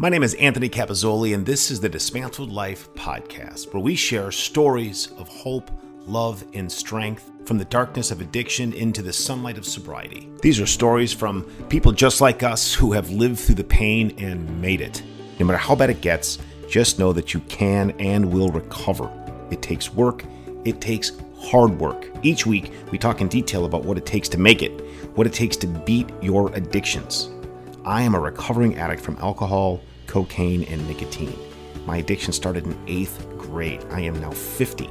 My name is Anthony Capazzoli, and this is the Dismantled Life podcast, where we share stories of hope, love, and strength from the darkness of addiction into the sunlight of sobriety. These are stories from people just like us who have lived through the pain and made it. No matter how bad it gets, just know that you can and will recover. It takes work, it takes hard work. Each week, we talk in detail about what it takes to make it, what it takes to beat your addictions. I am a recovering addict from alcohol cocaine, and nicotine. My addiction started in eighth grade. I am now 50.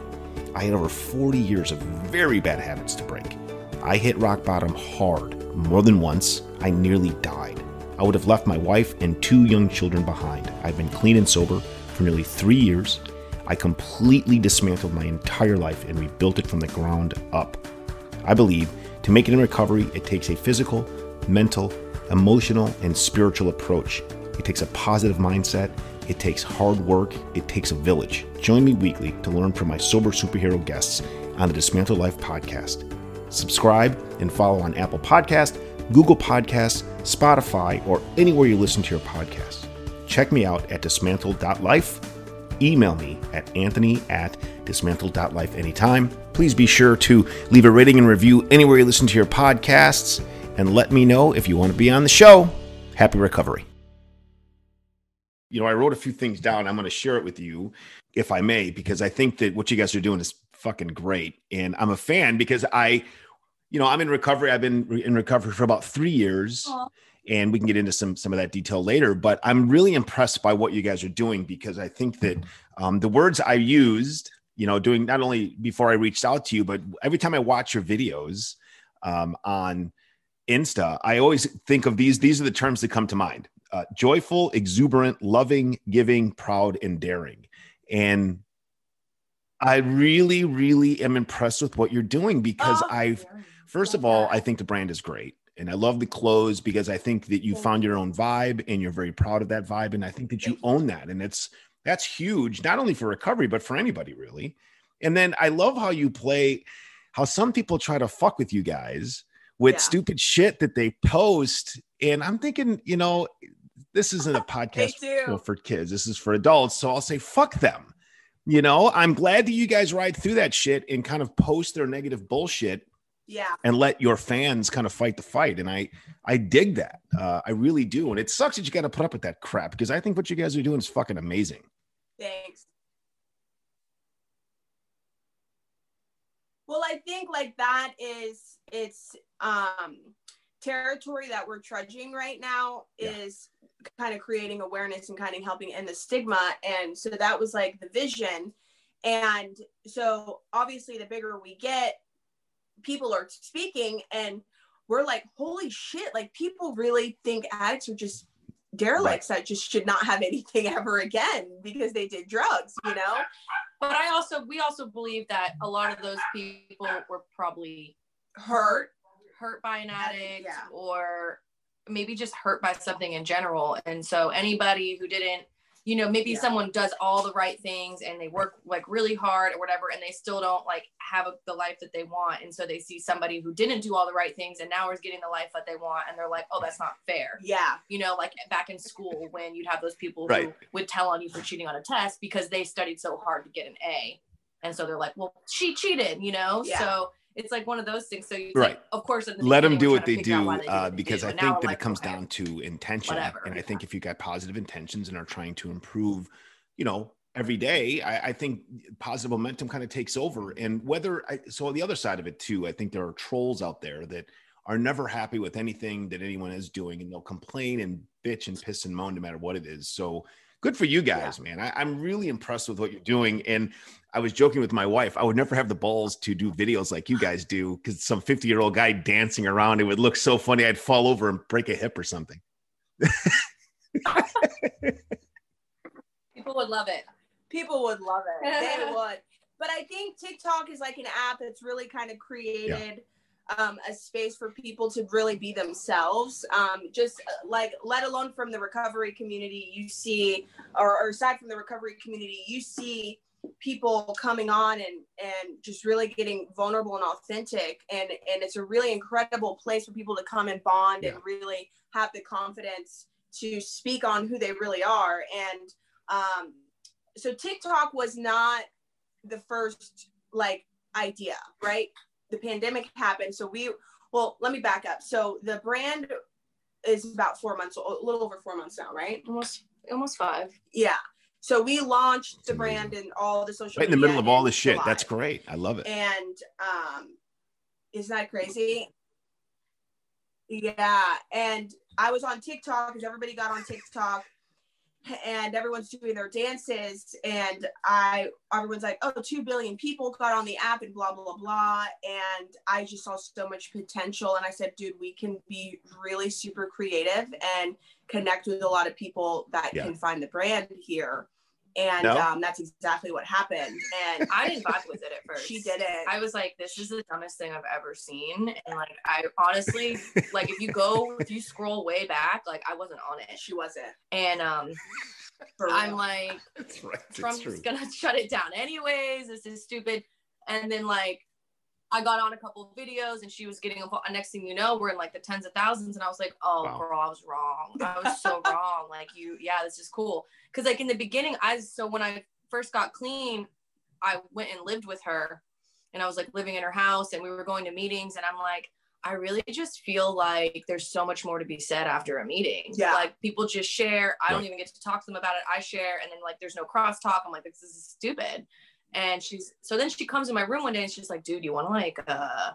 I had over 40 years of very bad habits to break. I hit rock bottom hard. More than once, I nearly died. I would have left my wife and two young children behind. I've been clean and sober for nearly three years. I completely dismantled my entire life and rebuilt it from the ground up. I believe to make it in recovery, it takes a physical, mental, emotional, and spiritual approach. It takes a positive mindset. It takes hard work. It takes a village. Join me weekly to learn from my sober superhero guests on the Dismantle Life podcast. Subscribe and follow on Apple Podcast, Google Podcasts, Spotify, or anywhere you listen to your podcasts. Check me out at dismantle.life. Email me at anthony at dismantle.life anytime. Please be sure to leave a rating and review anywhere you listen to your podcasts and let me know if you want to be on the show. Happy recovery you know, I wrote a few things down. I'm going to share it with you, if I may, because I think that what you guys are doing is fucking great. And I'm a fan because I, you know, I'm in recovery. I've been in recovery for about three years. Aww. And we can get into some some of that detail later. But I'm really impressed by what you guys are doing because I think that um, the words I used, you know, doing not only before I reached out to you, but every time I watch your videos um, on Insta, I always think of these. These are the terms that come to mind uh, joyful, exuberant, loving, giving, proud, and daring. And I really, really am impressed with what you're doing because oh, I've, first of all, I think the brand is great. And I love the clothes because I think that you found your own vibe and you're very proud of that vibe. And I think that you own that. And it's, that's huge, not only for recovery, but for anybody really. And then I love how you play, how some people try to fuck with you guys with yeah. stupid shit that they post. And I'm thinking, you know, this isn't a podcast for kids. This is for adults. So I'll say, fuck them. You know, I'm glad that you guys ride through that shit and kind of post their negative bullshit. Yeah. And let your fans kind of fight the fight. And I, I dig that. Uh, I really do. And it sucks that you got to put up with that crap because I think what you guys are doing is fucking amazing. Thanks. Well, I think like that is it's um territory that we're trudging right now yeah. is kind of creating awareness and kind of helping end the stigma. And so that was like the vision. And so obviously, the bigger we get, people are speaking, and we're like, holy shit, like people really think addicts are just derelicts right. that just should not have anything ever again because they did drugs, you know? But I also, we also believe that a lot of those people were probably hurt hurt by an addict yeah. or maybe just hurt by something in general. And so anybody who didn't, you know, maybe yeah. someone does all the right things and they work like really hard or whatever, and they still don't like have a, the life that they want. And so they see somebody who didn't do all the right things and now is getting the life that they want. And they're like, oh, that's not fair. Yeah. You know, like back in school when you'd have those people right. who would tell on you for cheating on a test because they studied so hard to get an A. And so they're like, well, she cheated, you know? Yeah. So it's like one of those things. So you right, like, of course, let them do what they do, they uh, because I think that like, it comes okay, down to intention. Whatever, and yeah. I think if you got positive intentions and are trying to improve, you know, every day, I, I think positive momentum kind of takes over. And whether I, so, on the other side of it too, I think there are trolls out there that are never happy with anything that anyone is doing, and they'll complain and bitch and piss and moan no matter what it is. So good for you guys, yeah. man. I, am I'm really impressed with what you're doing. And I was joking with my wife, I would never have the balls to do videos like you guys do because some 50 year old guy dancing around, it would look so funny. I'd fall over and break a hip or something. People would love it. People would love it. They would. But I think TikTok is like an app that's really kind of created. Yeah um, a space for people to really be themselves. Um, just uh, like, let alone from the recovery community, you see, or, or aside from the recovery community, you see people coming on and and just really getting vulnerable and authentic and and it's a really incredible place for people to come and bond yeah. and really have the confidence to speak on who they really are. And um, so TikTok was not the first like idea, right? The pandemic happened. So we, well, let me back up. So the brand is about four months, a little over four months now, right? Almost, almost five. Yeah. So we launched the brand and all the social right in the middle of all this shit. July. That's great. I love it. And um, isn't that crazy? Yeah. And I was on TikTok because everybody got on TikTok and everyone's doing their dances and i everyone's like oh 2 billion people got on the app and blah blah blah and i just saw so much potential and i said dude we can be really super creative and connect with a lot of people that yeah. can find the brand here and no. um, that's exactly what happened. And I didn't vibe with it at first. She did it. I was like, "This is the dumbest thing I've ever seen." And like, I honestly, like, if you go, if you scroll way back, like, I wasn't on it. She wasn't. And um, I'm like, right. Trump's gonna shut it down anyways. This is stupid. And then like I got on a couple of videos and she was getting a next thing you know, we're in like the tens of thousands. And I was like, oh, wow. girl, I was wrong. I was so wrong. Like, you, yeah, this is cool. Cause like in the beginning, I, so when I first got clean, I went and lived with her and I was like living in her house and we were going to meetings. And I'm like, I really just feel like there's so much more to be said after a meeting. Yeah. Like people just share. I don't even get to talk to them about it. I share and then like there's no crosstalk. I'm like, this is stupid. And she's so then she comes in my room one day and she's like, dude, you want to like uh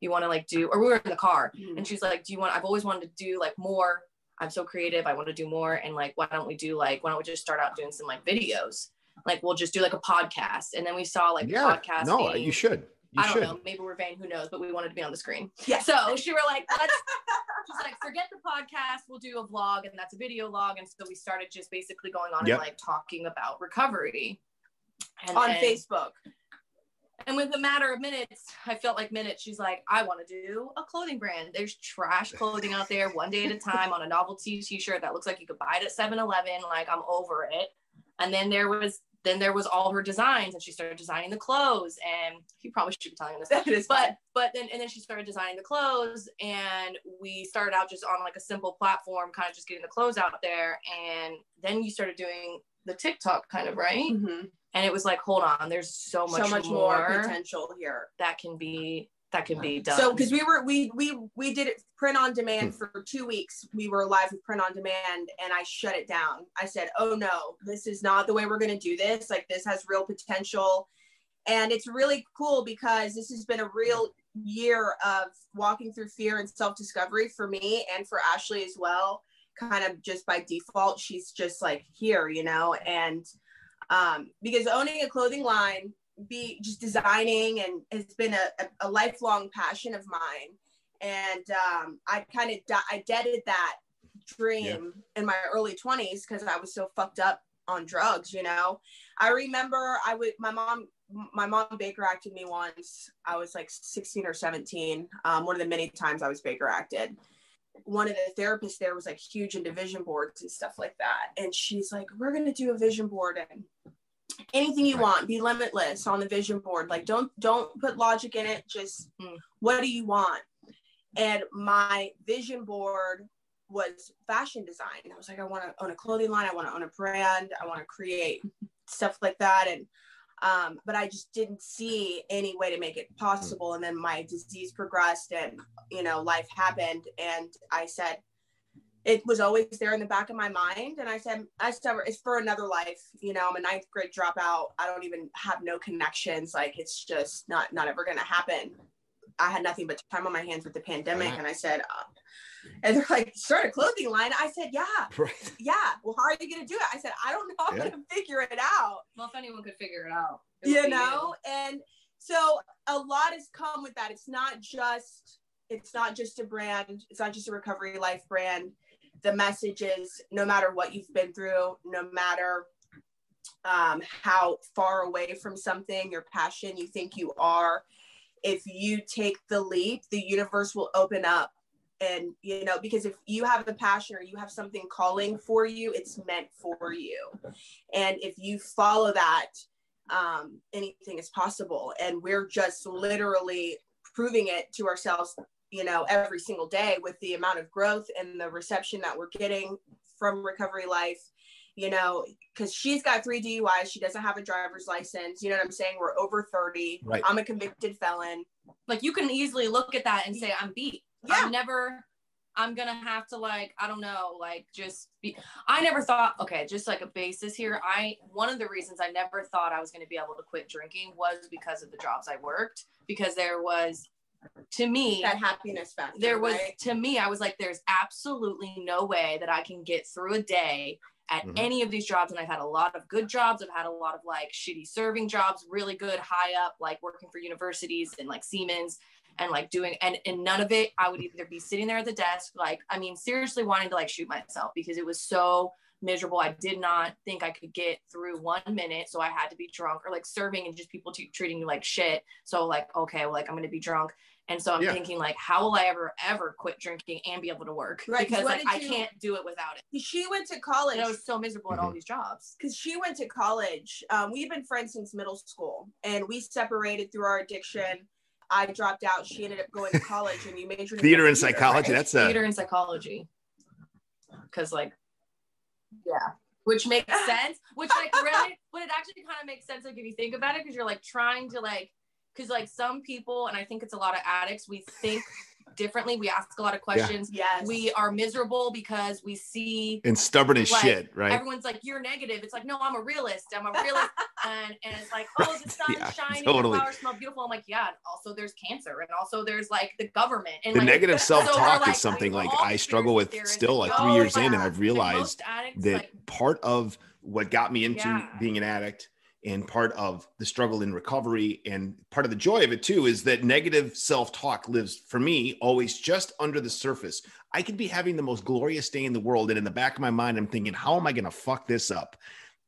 you want to like do or we were in the car mm-hmm. and she's like, Do you want I've always wanted to do like more. I'm so creative. I want to do more. And like, why don't we do like why don't we just start out doing some like videos? Like we'll just do like a podcast. And then we saw like yeah, podcast. No, you should. You I don't should. know. Maybe we're vain. Who knows? But we wanted to be on the screen. Yeah. So she were like, let's. she's like, forget the podcast. We'll do a vlog, and that's a video log. And so we started just basically going on yep. and like talking about recovery. And on then, Facebook. And with a matter of minutes, I felt like minutes. She's like, I want to do a clothing brand. There's trash clothing out there, one day at a time, on a novelty T-shirt that looks like you could buy it at 7-Eleven. Like I'm over it. And then there was then there was all her designs and she started designing the clothes and he probably should be telling this but but then and then she started designing the clothes and we started out just on like a simple platform kind of just getting the clothes out there and then you started doing the tiktok kind of right mm-hmm. And it was like hold on there's so much, so much more, more potential here that can be that can be done. So because we were we we we did it print on demand hmm. for two weeks. We were live with print on demand, and I shut it down. I said, "Oh no, this is not the way we're going to do this. Like this has real potential." And it's really cool because this has been a real year of walking through fear and self discovery for me and for Ashley as well. Kind of just by default, she's just like here, you know, and um, because owning a clothing line be just designing and has been a, a, a lifelong passion of mine. And um, I kind of I deaded that dream yeah. in my early 20s because I was so fucked up on drugs, you know. I remember I would my mom my mom Baker acted me once. I was like 16 or 17. Um, one of the many times I was Baker acted. One of the therapists there was like huge into vision boards and stuff like that. And she's like, We're gonna do a vision board and anything you want. Be limitless on the vision board. Like don't don't put logic in it. Just mm. what do you want? And my vision board was fashion design. I was like i want to own a clothing line. I want to own a brand. I want to create stuff like that. And um, but i just didn't see any way to make it possible and then my disease progressed and you know life happened and i said it was always there in the back of my mind. And I said, I said, it's for another life. You know, I'm a ninth grade dropout. I don't even have no connections. Like it's just not, not ever going to happen. I had nothing but time on my hands with the pandemic. And I said, uh, and they're like, start a clothing line. I said, yeah, right. yeah. Well, how are you going to do it? I said, I don't know. I'm yeah. going to figure it out. Well, if anyone could figure it out, it you know, you. and so a lot has come with that. It's not just, it's not just a brand. It's not just a recovery life brand the message is no matter what you've been through, no matter um, how far away from something, your passion you think you are, if you take the leap, the universe will open up. And, you know, because if you have a passion or you have something calling for you, it's meant for you. And if you follow that, um, anything is possible. And we're just literally proving it to ourselves you know every single day with the amount of growth and the reception that we're getting from recovery life you know, because she's got three DUIs. She doesn't have a driver's license. You know what I'm saying? We're over 30. Right. I'm a convicted felon. Like you can easily look at that and say, I'm beat. Yeah. I'm never, I'm gonna have to like, I don't know, like just be I never thought, okay, just like a basis here. I one of the reasons I never thought I was gonna be able to quit drinking was because of the jobs I worked, because there was to me that happiness factor. There was right? to me, I was like, there's absolutely no way that I can get through a day at mm-hmm. any of these jobs and i've had a lot of good jobs i've had a lot of like shitty serving jobs really good high up like working for universities and like siemens and like doing and, and none of it i would either be sitting there at the desk like i mean seriously wanting to like shoot myself because it was so miserable i did not think i could get through one minute so i had to be drunk or like serving and just people t- treating you like shit so like okay well like i'm gonna be drunk and so I'm yeah. thinking like, how will I ever ever quit drinking and be able to work? Right, because like I you, can't do it without it. She went to college. And I was so miserable mm-hmm. at all mm-hmm. these jobs. Because she went to college. Um, we've been friends since middle school, and we separated through our addiction. I dropped out. She ended up going to college, and you majored in theater and psychology. Right? That's a theater and psychology. Because like, yeah, which makes sense. Which like really, but it actually kind of makes sense like if you think about it, because you're like trying to like because like some people and i think it's a lot of addicts we think differently. We ask a lot of questions. Yeah. yes. We are miserable because we see and stubborn as like, shit right? everyone's like you're negative. It's like no i'm a realist. I'm a realist and and it's like oh the sun's yeah, shining totally. the flowers smell beautiful. I'm like yeah And also there's cancer and also there's like the government and the like, negative self-talk so is something like i struggle with still like three years in and i've realized addicts, that like, part of what got me into yeah. being an addict and part of the struggle in recovery and part of the joy of it too is that negative self-talk lives for me always just under the surface. I could be having the most glorious day in the world and in the back of my mind i'm thinking how am i going to fuck this up?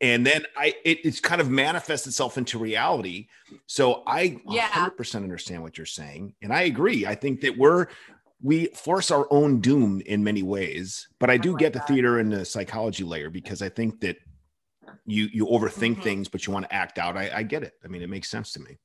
And then i it, it's kind of manifests itself into reality. So i yeah. 100% understand what you're saying and i agree. I think that we're we force our own doom in many ways but i do I like get the theater and the psychology layer because i think that you you overthink mm-hmm. things, but you want to act out. I, I get it. I mean, it makes sense to me.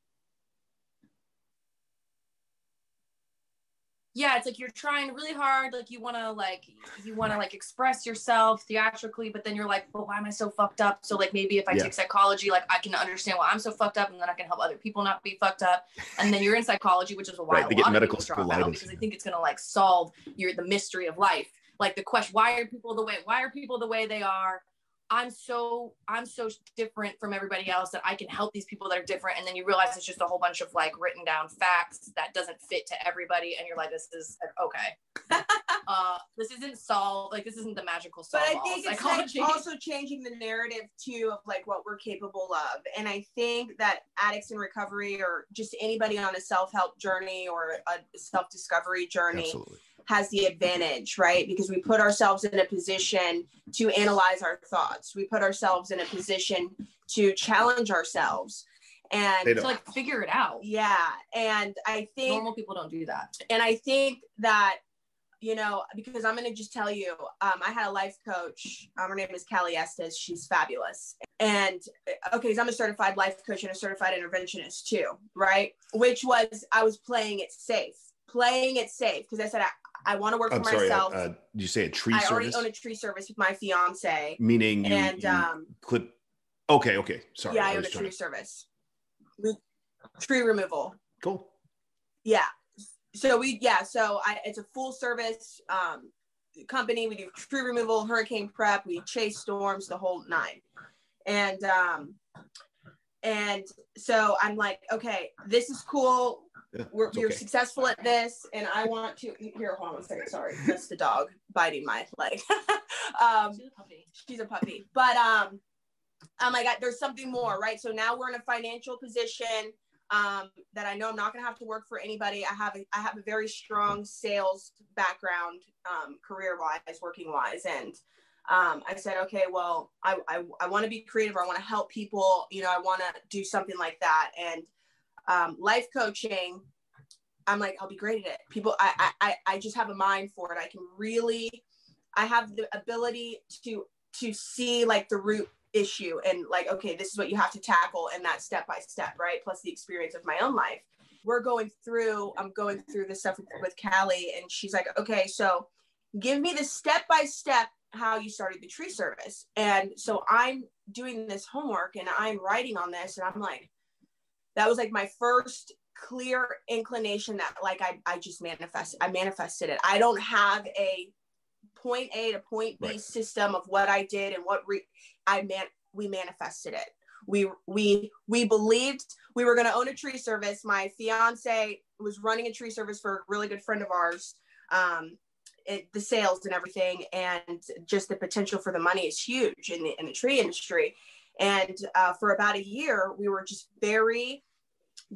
yeah it's like you're trying really hard like you want to like you want to like express yourself theatrically but then you're like but why am i so fucked up so like maybe if i yeah. take psychology like i can understand why i'm so fucked up and then i can help other people not be fucked up and then you're in psychology which is why right, a lot medical of people drop out because i think it's going to like solve your the mystery of life like the question why are people the way why are people the way they are I'm so I'm so different from everybody else that I can help these people that are different. And then you realize it's just a whole bunch of like written down facts that doesn't fit to everybody. And you're like this is okay. Uh this isn't solve like this isn't the magical solve but I think it's like also changing the narrative too of like what we're capable of. And I think that addicts in recovery or just anybody on a self-help journey or a self-discovery journey Absolutely has the advantage, right? Because we put ourselves in a position to analyze our thoughts. We put ourselves in a position to challenge ourselves and to like figure it out. Yeah. And I think normal people don't do that. And I think that, you know, because I'm going to just tell you, um, I had a life coach. Um, her name is Callie Estes. She's fabulous. And okay, so I'm a certified life coach and a certified interventionist too, right? Which was, I was playing it safe playing it safe because I said I, I want to work I'm for sorry, myself. Uh, uh, you say a tree I service? I already own a tree service with my fiance. Meaning you, and you um, clip. Okay, okay, sorry. Yeah, I, I own a tree to... service. We, tree removal. Cool. Yeah. So we yeah so I it's a full service um, company. We do tree removal, hurricane prep, we chase storms, the whole nine, and um, and so I'm like, okay, this is cool yeah, we're, we're okay. successful at this and i want to here hold on one second sorry that's the dog biting my leg um she's a puppy she's a puppy but um oh my god there's something more right so now we're in a financial position um that i know i'm not going to have to work for anybody i have a, i have a very strong sales background um career wise working wise and um, I said, okay, well, I, I, I want to be creative. I want to help people. You know, I want to do something like that. And um, life coaching i'm like i'll be great at it. People I, I i just have a mind for it. I can really i have the ability to to see like the root issue and like okay this is what you have to tackle and that step by step right? Plus the experience of my own life. We're going through i'm going through this stuff with, with callie and she's like okay so give me the step by step how you started the tree service. And so I'm doing this homework and I'm writing on this and I'm like, that was like my first clear inclination that like I, I just manifested I manifested it. I don't have a point A to point B right. system of what I did and what re- I man we manifested it. We we we believed we were going to own a tree service. My fiance was running a tree service for a really good friend of ours. Um, it, the sales and everything, and just the potential for the money is huge in the in the tree industry. And uh, for about a year, we were just very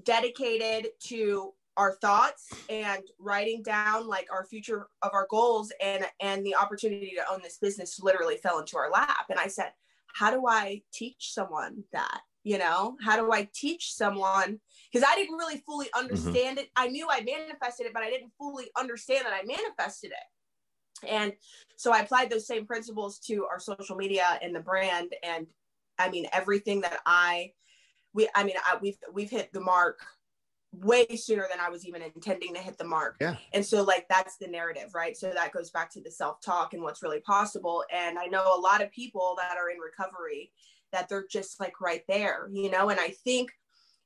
dedicated to our thoughts and writing down like our future of our goals and and the opportunity to own this business literally fell into our lap. And i said how do i teach someone that you know? How do i teach someone? Because i didn't really fully mm-hmm. understand mm-hmm. it. I knew i manifested it but i didn't fully understand that i manifested it. And so i applied those same principles to our social media and the brand. And i mean everything that i we i mean I, we've we've hit the mark way sooner than I was even intending to hit the mark. Yeah. And so like that's the narrative, right? So that goes back to the self-talk and what's really possible. And I know a lot of people that are in recovery that they're just like right there, you know, and I think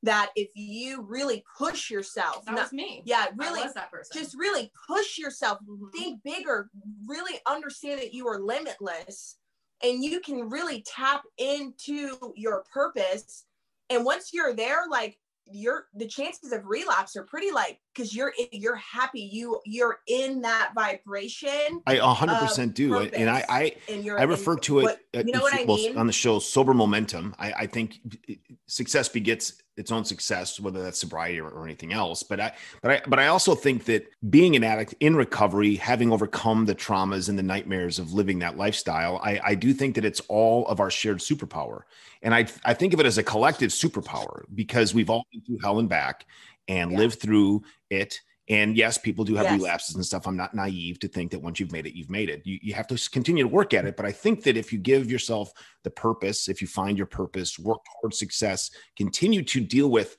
that if you really push yourself, that not, was me. Yeah, really that person. Just really push yourself, mm-hmm. think bigger, really understand that you are limitless and you can really tap into your purpose. And once you're there, like you're the chances of relapse are pretty like because you're you're happy you you're in that vibration i 100% do and i i and i refer to it what, uh, you know what I mean? on the show sober momentum. I i think eh, success begets its own success whether that's sobriety or, or, anything else but i but i but i also think that being an addict in recovery having overcome the traumas and the nightmares of living that lifestyle i i do think that it's all of our shared superpower. And i i think of it as a collective superpower because we've all been through hell and back and yeah. lived through it and yes, people do have yes. relapses and stuff. I'm not naive to think that once you've made it, you've made it. You, you have to continue to work at it. But I think that if you give yourself the purpose, if you find your purpose, work towards success, continue to deal with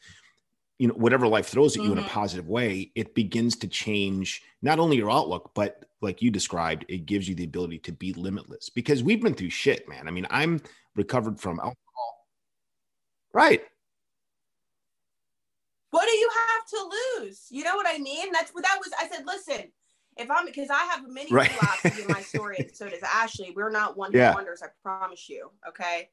you know whatever life throws at you mm-hmm. in a mm-hmm. positive way it begins to change not only your outlook but like you described it gives you the ability to be limitless because we've been through shit man i mean i'm recovered from alcohol right what do you have to lose? You know what I mean? That's what that was. I said, listen, if I'm because I have many right. relapses in my story, and so does Ashley. We're not one yeah. wonders, I promise you. Okay.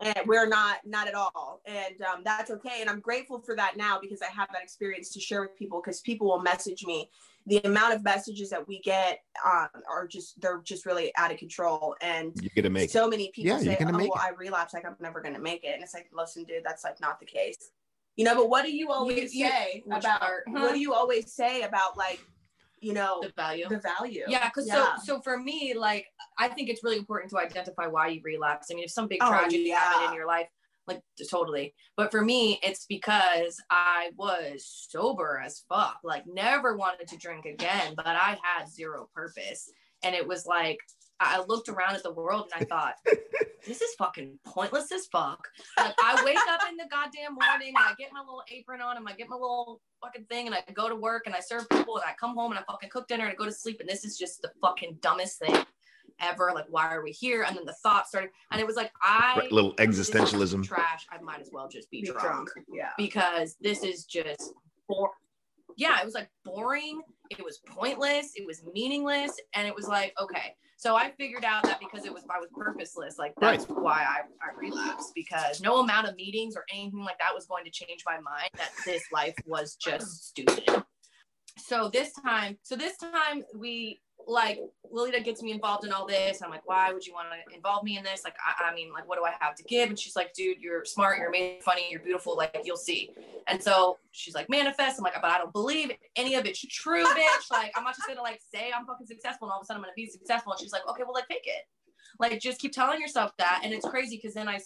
And we're not, not at all. And um, that's okay. And I'm grateful for that now because I have that experience to share with people because people will message me. The amount of messages that we get um, are just, they're just really out of control. And you're to make so many people yeah, say, oh, well, it. I relapse. Like I'm never going to make it. And it's like, listen, dude, that's like not the case you know but what do you always you, say you, about what do you always say about like you know the value? the value? Yeah because yeah. so so for me like i think it's really important to identify why you relapse. I mean if some big oh, tragedy yeah. happened in your life like totally. But for me it's because i was sober as fuck like never wanted to drink again but i had zero purpose. And it was like I looked around at the world and I thought, this is fucking pointless as fuck. Like I wake up in the goddamn morning and I get my little apron on and I get my little fucking thing and I go to work and I serve people and I come home and I fucking cook dinner and I go to sleep and this is just the fucking dumbest thing ever. Like, why are we here? And then the thought started, and it was like, I right, little existentialism trash. I might as well just be, be drunk. drunk. Yeah. Because this is just boring. Yeah, it was like boring. It was pointless. It was meaningless. And it was like, okay, so I figured out that because it was I was purposeless, like that's right. why I, I relapsed because no amount of meetings or anything like that was going to change my mind that this life was just stupid. So this time, so this time we like Lolita gets me involved in all this. I'm like, why would you want to involve me in this? Like, I, I, mean, like, what do I have to give? And she's like, dude, you're smart, you're amazing, funny, you're beautiful. Like, you'll see. And so she's like, manifest. I'm like, but I don't believe any of it's true, bitch. Like, I'm not just gonna like say I'm fucking successful and all of a sudden I'm gonna be successful. And she's like, okay, well, like, fake it. Like, just keep telling yourself that. And it's crazy because then I,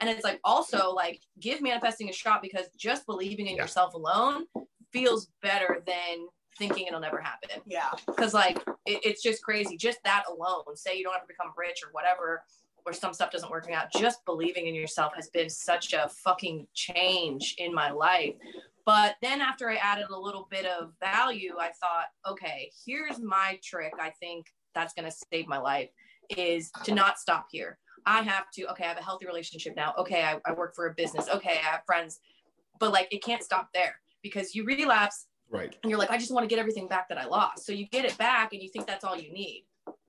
and it's like also like give manifesting a shot because just believing in yeah. yourself alone feels better than thinking it'll never happen. Yeah. Because like it, it's just crazy. Just that alone, say you don't ever become rich or whatever, or some stuff doesn't working out, just believing in yourself has been such a fucking change in my life. But then after I added a little bit of value, I thought, okay, here's my trick. I think that's gonna save my life is to not stop here. I have to, okay, I have a healthy relationship now. Okay, I, I work for a business. Okay, I have friends. But like it can't stop there because you relapse. Right. And you're like, I just want to get everything back that I lost. So you get it back and you think that's all you need.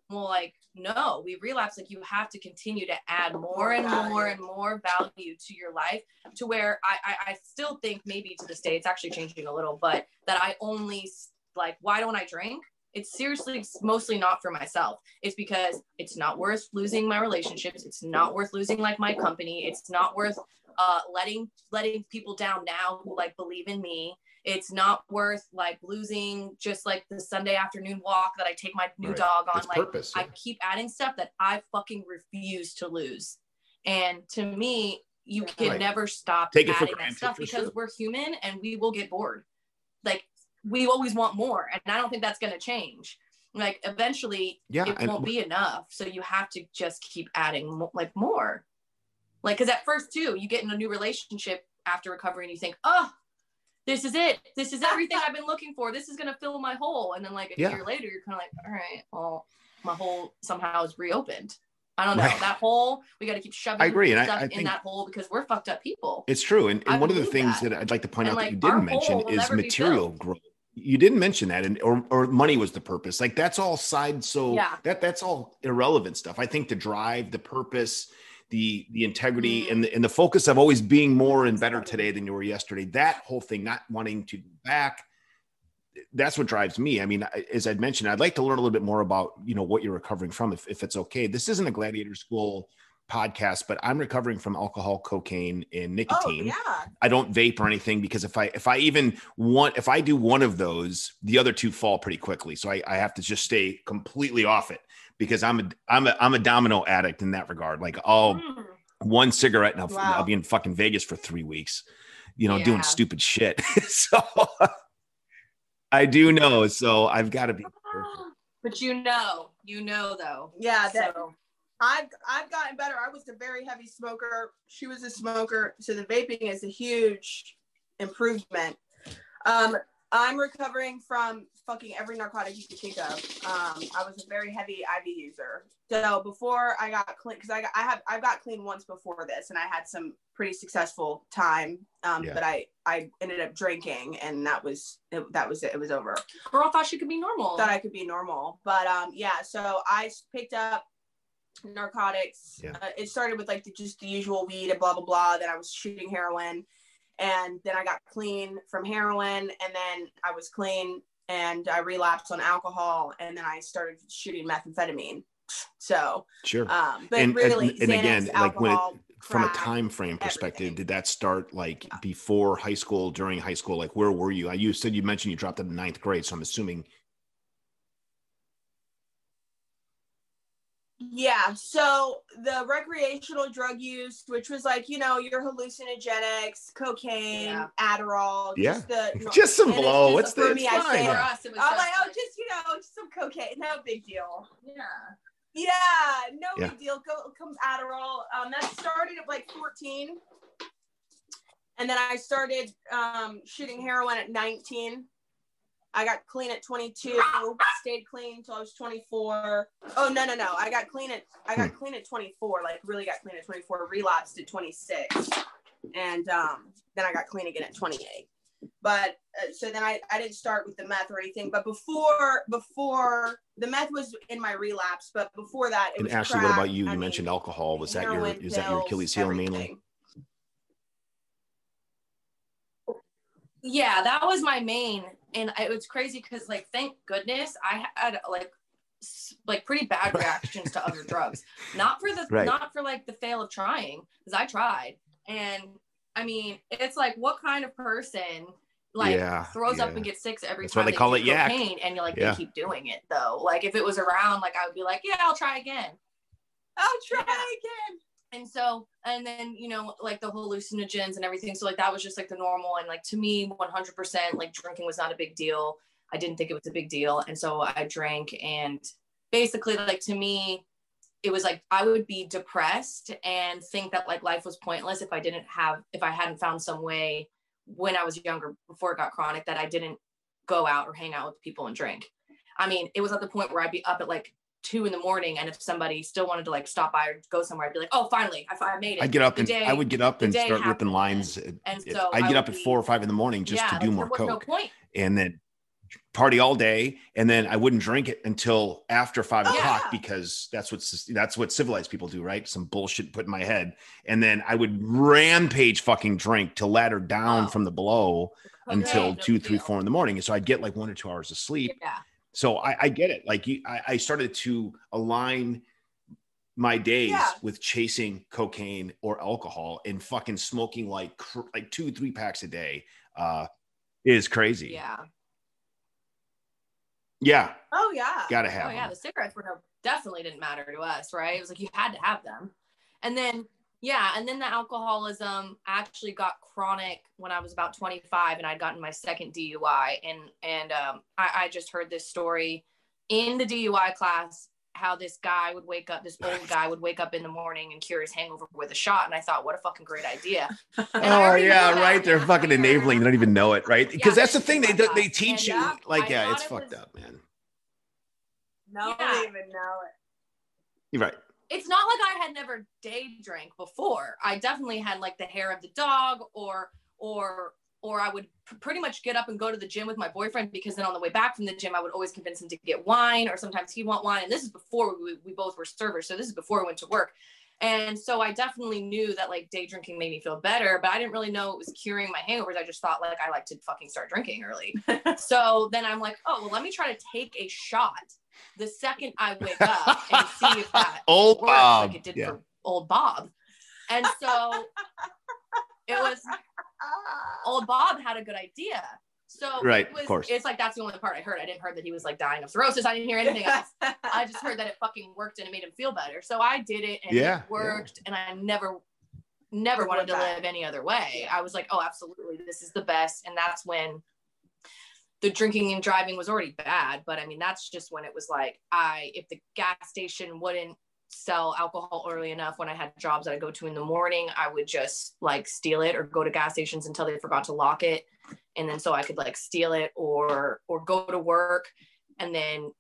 Well, like, no, we relapse. Like, you have to continue to add more and more and more value to your life to where I, I, I still think maybe to this day, it's actually changing a little, but that I only like, why don't I drink? It's seriously mostly not for myself. It's because it's not worth losing my relationships. It's not worth losing like my company. It's not worth uh, letting letting people down now who like believe in me. It's not worth like losing just like the Sunday afternoon walk that I take my new right. dog on. It's like purpose, yeah. I keep adding stuff that I fucking refuse to lose. And to me, you can right. never stop take adding that stuff because sure. we're human and we will get bored. Like we always want more, and I don't think that's going to change. Like eventually, yeah, it won't be enough. So you have to just keep adding like more. Like, because at first too, you get in a new relationship after recovery, and you think, oh, this is it. This is everything I've been looking for. This is gonna fill my hole. And then like a yeah. year later, you're kind of like, all right, well, my hole somehow is reopened. I don't know right. that hole. We got to keep shoving. I agree, and stuff I, I in that hole because we're fucked up people. It's true, and, and one of the things that. that. I'd like to point and out like, that you didn't mention is material growth. You didn't mention that, and or or money was the purpose. Like that's all side. So yeah. that that's all irrelevant stuff. I think the drive, the purpose, the the integrity mm. and the, and the focus of always being more and better today than you were yesterday. That whole thing not wanting to back that's what drives me. I mean as i'd mentioned i'd like to learn a little bit more about you know what you're recovering from if, if it's okay. This isn't a gladiator school podcast but i'm recovering from alcohol cocaine and nicotine. oh, yeah. i don't vape or anything because if i if i even want if i do one of those the other two fall pretty quickly. So i, I have to just stay completely off it because I'm a I'm a I'm a domino addict in that regard. Like I'll mm. one cigarette and I'll, wow. I'll, be in fucking Vegas for three weeks, you know, yeah. doing stupid shit. so I do know. So I've got to be. But you know, you know though. Yeah, that so. I've I've gotten better. I was a very heavy smoker. She was a smoker, so the vaping is a huge improvement. Um, I'm recovering from fucking every narcotic you could think of. Um, I was a very heavy IV user. So before I got clean, because I, I have I've got clean once before this, and I had some pretty successful time. Um, yeah. but I I ended up drinking, and that was it, that was it. It was over. Girl thought she could be normal. Thought I could be normal, but um, yeah. So I picked up narcotics. Yeah. Uh, it started with like the, just the usual weed and blah blah blah. Then I was shooting heroin and then I got clean from heroin, and then I was clean, and I relapsed on alcohol, and then I started shooting methamphetamine. So sure, um, but and, really, and, and again, alcohol, like when it, from a time frame perspective, everything. did that start like before high school, during high school? Like where were you? You said you mentioned you dropped in ninth grade, so I'm assuming Yeah. So the recreational drug use, which was like, you know, your hallucinogenics, cocaine, yeah. Adderall, yeah. just the just some blow. What's the for me? I say for us, it was I'm like, oh, just you know, just some cocaine, no big deal. Yeah. Yeah, no yeah. big deal. Go come Adderall. Um, that started at like 14. And then I started um, shooting heroin at 19. I got clean at 22, stayed clean until I was 24. Oh no, no, no. I got clean at I got hmm. clean at 24, like really got clean at 24, relapsed at 26. And um, then I got clean again at 28. But uh, so then I, I didn't start with the meth or anything, but before before the meth was in my relapse, but before that it and was Ashley, crack, what about you? I you mean, mentioned alcohol. Was that your is that your Achilles heel mainly? Yeah, that was my main and it was crazy because like thank goodness i had like like pretty bad reactions to other drugs. Not for the right. not for like the fail of trying because i tried. And i mean it's like what kind of person like yeah, throws yeah. up and gets sick every That's time why they, they call it yak. and you're like yeah. they keep doing it though. Like if it was around like i would be like yeah i'll try again. I'll try again and so and then you know like the hallucinogens and everything. So like that was just like the normal. And like to me 100% like drinking was not a big deal. I didn't think it was a big deal. And so i drank and basically like to me it was like i would be depressed and think that like life was pointless if i didn't have if i hadn't found some way when i was younger before it got chronic that i didn't go out or hang out with people and drink. I mean it was at the point where i'd be up at like two in the morning, and if somebody still wanted to like stop by or go somewhere, I'd be like, "Oh, finally, I, I made it." I'd get up the and day, I would get up and start ripping lines. And so I'd get up at four or five in the morning just yeah, to do like, more coke. No and then party all day and then i wouldn't drink it until after five oh, o'clock yeah. because that's what that's what civilized people do right some bullshit put in my head and then i would rampage fucking drink to ladder down from the blow okay, until two three four in the morning and so i'd get like one or two hours of sleep yeah so i, I get it like I, I started to align my days yeah. with chasing cocaine or alcohol and fucking smoking like like two three packs a day uh is crazy yeah yeah. Oh yeah. Gotta have. Oh them. yeah. The cigarettes were no, definitely didn't matter to us, right? It was like you had to have them, and then yeah, and then the alcoholism actually got chronic when I was about 25, and I'd gotten my second DUI, and and um, I, I just heard this story in the DUI class how this guy would wake up, this old guy would wake up in the morning and cure his hangover with a shot. And I thought, what a fucking great idea. oh yeah, right. They're fucking enabling. They don't even know it, right? Because yeah, that's the thing. They they teach you like, I yeah, it's it fucked was, up, man. No yeah. even know it. You're right. It's not like I had never day drank before. I definitely had like the hair of the dog or or or I would pr- pretty much get up and go to the gym with my boyfriend because then on the way back from the gym, I would always convince him to get wine, or sometimes he'd want wine. And this is before we, we both were servers. So this is before we went to work. And so I definitely knew that like day drinking made me feel better, but I didn't really know it was curing my hangovers. I just thought like I like to fucking start drinking early. so then I'm like, oh, well, let me try to take a shot the second I wake up and see if that old works Bob. like it did yeah. for old Bob. And so it was old Bob had a good idea. So right, it was, of course. It's like that's the only part I heard. I didn't hear that he was like dying of cirrhosis. I didn't hear anything else. I just heard that it fucking worked and it made him feel better. So I did it and yeah, it worked, yeah. and I never, never wanted to live any other way. I was like, oh, absolutely, this is the best. And that's when the drinking and driving was already bad. But I mean, that's just when it was like, I if the gas station wouldn't sell alcohol early enough when I had jobs that I go to in the morning, I would just like steal it or go to gas stations until they forgot to lock it. And then so I could like steal it or or go to work and then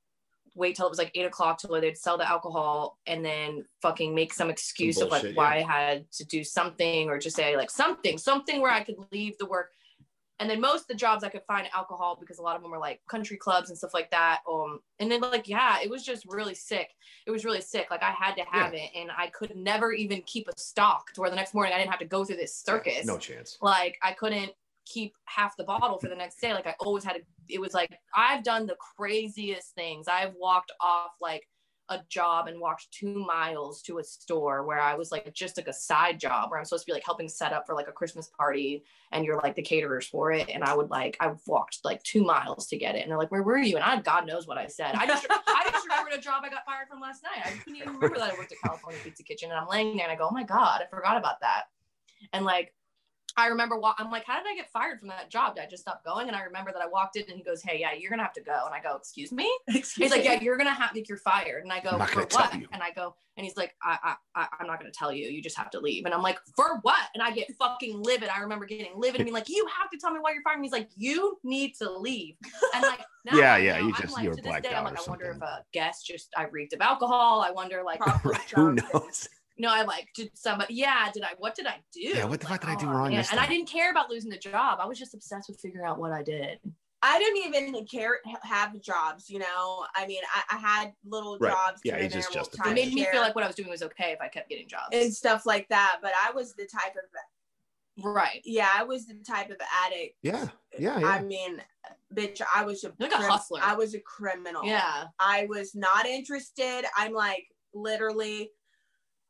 wait till it was like eight o'clock till they'd sell the alcohol and then fucking make some excuse some bullshit, of like why yeah. I had to do something or just say like something, something where I could leave the work and then most of the jobs I could find alcohol because a lot of them were like country clubs and stuff like that. Um, and then like, yeah, it was just really sick. It was really sick. Like I had to have yeah. it and I could never even keep a stock to where the next morning I didn't have to go through this circus. No chance. Like I couldn't keep half the bottle for the next day. Like I always had to, it was like, I've done the craziest things. I've walked off like a job and walked two miles to a store where I was like just like a side job where I'm supposed to be like helping set up for like a Christmas party and you're like the caterers for it. And I would like I've walked like two miles to get it. And they're like, Where were you? And I God knows what I said. I just I just remembered a job I got fired from last night. I couldn't even remember that I worked at California Pizza Kitchen and I'm laying there and I go, Oh my God, I forgot about that. And like I remember I'm like, how did I get fired from that job? Did I just stop going? And I remember that I walked in and he goes, Hey, yeah, you're gonna have to go. And I go, Excuse me? Excuse he's like, Yeah, you're gonna have like you're fired. And I go, For what? And I go, and he's like, I, I, I am not gonna tell you. You just have to leave. And I'm like, For what? And I get fucking livid. I remember getting livid and being like, You have to tell me why you're firing me. He's like, You need to leave. And like, now, yeah, yeah, you, know, you just like, you're blacked day, out. I'm like, I wonder if a guest just I reeked of alcohol. I wonder like who knows no, I like did somebody yeah, did I what did I do? Yeah, what the like, fuck did I do oh, wrong? and I didn't care about losing the job. I was just obsessed with figuring out what I did. I didn't even care have jobs, you know. I mean, I, I had little right. jobs. Yeah, it just just it made me feel like what I was doing was okay if I kept getting jobs and stuff like that. But I was the type of right. Yeah, I was the type of addict. Yeah, yeah. yeah. I mean, bitch, I was a like crim- a hustler. I was a criminal. Yeah, I was not interested. I'm like literally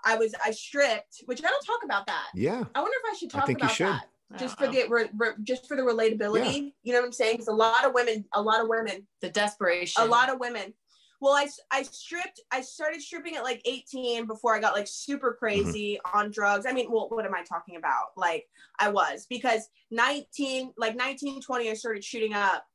I was I stripped, which I don't talk about that. Yeah. I wonder if I should talk I about should. that. Just for know. the re, re, just for the relatability, yeah. you know what I'm saying? Because a lot of women, a lot of women, the desperation, a lot of women. Well, I I stripped. I started stripping at like 18 before I got like super mm-hmm. crazy mm-hmm. on drugs. I mean, well, what am I talking about? Like I was because 19, like 19, 20, I started shooting up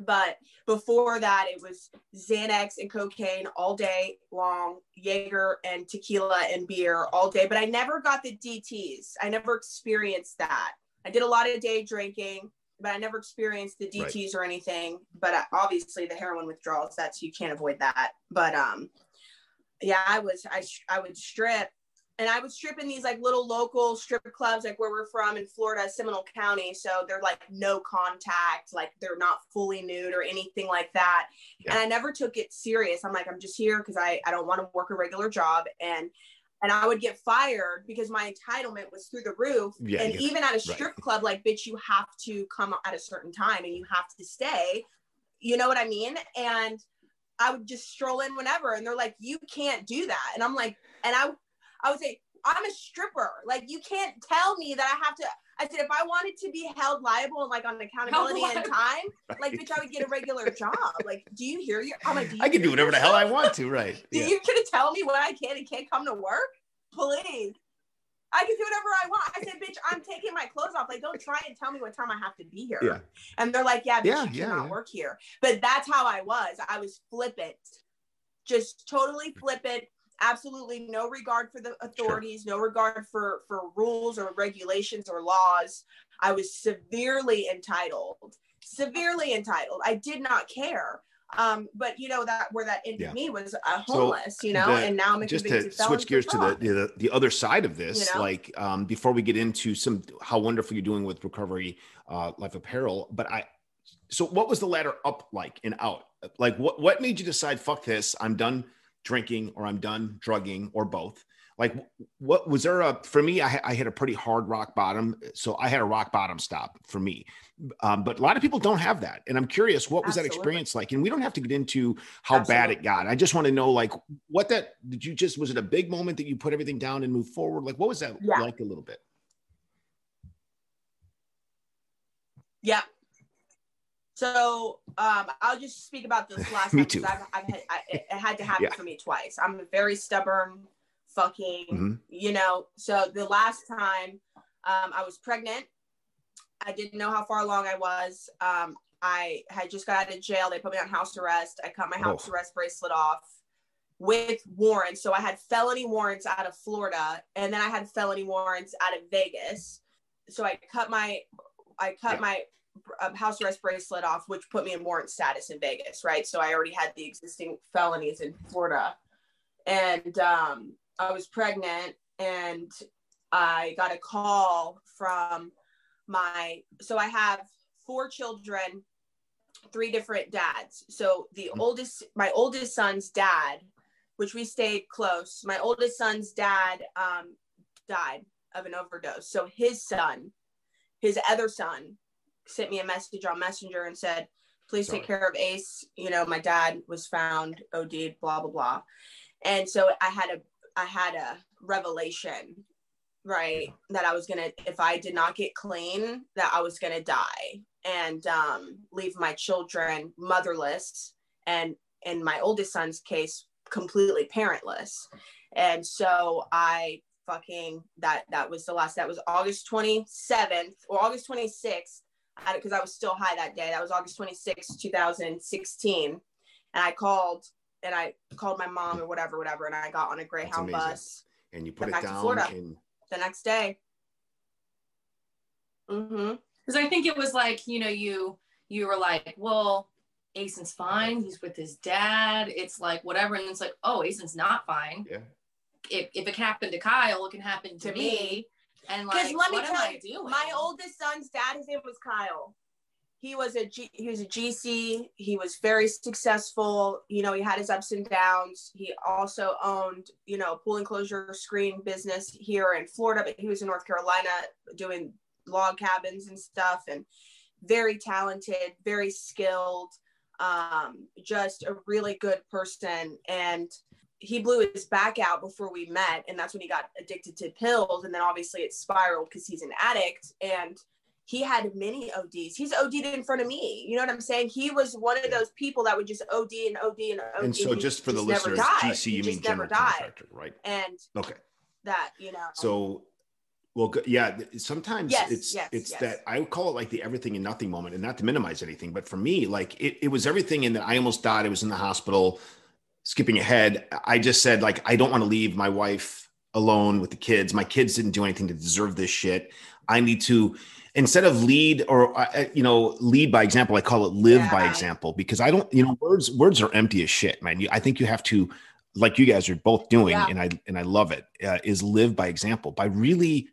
but before that, it was Xanax and cocaine all day long, Jaeger and tequila and beer all day. But I never got the DTs. I never experienced that. I did a lot of day drinking. but I never experienced the DTs right. or anything. But uh, obviously, the heroin withdrawals, that's you can't avoid that. But um, yeah, I was I I would strip, and I would strip in these like little local strip clubs, like where we're from in Florida, Seminole County. So they're like no contact, like they're not fully nude or anything like that. Yeah. And I never took it serious. I'm like, I'm just here because I I don't want to work a regular job and and I would get fired because my entitlement was through the roof. Yeah, and yeah. even at a strip right. club, like, bitch, you have to come at a certain time and you have to stay. You know what I mean? And I would just stroll in whenever, and they're like, "You can't do that," and I'm like, and I, I would say, "I'm a stripper. Like, you can't tell me that I have to." I said, if I wanted to be held liable and like on accountability and time, right. like bitch, I would get a regular job. Like, do you hear your? I'm like, I can do whatever the hell I want to, right? do yeah. you gonna tell me when I can and can't come to work? Please. I can do whatever I want. I said, bitch, I'm taking my clothes off. Like, don't try and tell me what time I have to be here. Yeah. And they're like, yeah, bitch, yeah, you cannot yeah. work here. But that's how I was. I was flippant, just totally flippant absolutely no regard for the authorities sure. no regard for for rules or regulations or laws i was severely entitled severely entitled i did not care um but you know that where that ended yeah. me was a homeless so you know the, and now i'm just to switch gears to the, the, the other side of this you know? like um before we get into some how wonderful you're doing with recovery uh life apparel but i so what was the ladder up like and out like what what made you decide fuck this i'm done drinking or I'm done drugging or both. Like, what was there a for me? I, I hit a pretty hard rock bottom, so I had a rock bottom stop for me. Um, but a lot of people don't have that, and I'm curious, what was Absolutely. that experience like? And we don't have to get into how Absolutely. bad it got. I just want to know, like, what that did you just was it a big moment that you put everything down and move forward? Like, what was that yeah. like a little bit? Yeah, so um, I'll just speak about this last Me too. I've, I've had, I, it had to happen yeah. for me twice. I'm a very stubborn, fucking, mm-hmm. you know. So the last time um, I was pregnant, I didn't know how far along I was. Um, I had just got out of jail. They put me on house arrest. I cut my house oh. arrest bracelet off with warrants. So I had felony warrants out of Florida, and then I had felony warrants out of Vegas. So I cut my I cut yeah. my um, house arrest bracelet off, which put me in warrant status in Vegas, right? So I already had the existing felonies in Florida. And um, I was pregnant and I got a call from my, so I have four children, three different dads. So the mm-hmm. oldest, my oldest son's dad, which we stayed close, my oldest son's dad um, died of an overdose. So his son, his other son, sent me a message on Messenger and said, please Sorry. take care of Ace. You know, my dad was found OD'd, blah, blah, blah. And so I had a, I had a revelation, right? That I was going to, if I did not get clean, that I was going to die and um, leave my children motherless. And in my oldest son's case, completely parentless. And so I fucking that that was the last that was august 27th or august 26th because I was still high that day. That was August 26, 2016. And I called and I called my mom or whatever, whatever. And I got on a Greyhound bus. And you put it down Florida in... the next day. Mm-hmm. Because I think it was like, you know, you you were like, well, Asen's fine. He's with his dad. It's like whatever. And it's like, oh, Asen's not fine. Yeah. If, if it happened to Kyle, it can happen to, to me. me. And like, let me tell you, my oldest son's dad, his name was Kyle. He was a G, he was a GC. He was very successful. You know, he had his ups and downs. He also owned, you know, pool enclosure screen business here in Florida, but he was in North Carolina doing log cabins and stuff. And very talented, very skilled, um, just a really good person. And he blew his back out before we met and that's when he got addicted to pills and then obviously it spiraled because he's an addict and he had many ODs. He's OD'd in front of me. You know what I'm saying? He was one of those people that would just OD and OD and OD. And so, just for the listeners, GC, you mean general contractor, right? And okay, that you know. So, well, yeah. Sometimes yes, it's yes, it's yes. that I would call it like the everything and nothing moment, and not to minimize anything, but for me, like it, it was everything. And that I almost died. I was in the hospital skipping ahead, I just said like I don't want to leave my wife alone with the kids. My kids didn't do anything to deserve this shit. I need to instead of lead or uh, uh, you know lead by example i call it live yeah. by example because i don't you know words words are empty as shit man i think you have to like you guys are both doing yeah. and i and i love it uh, is live by example by really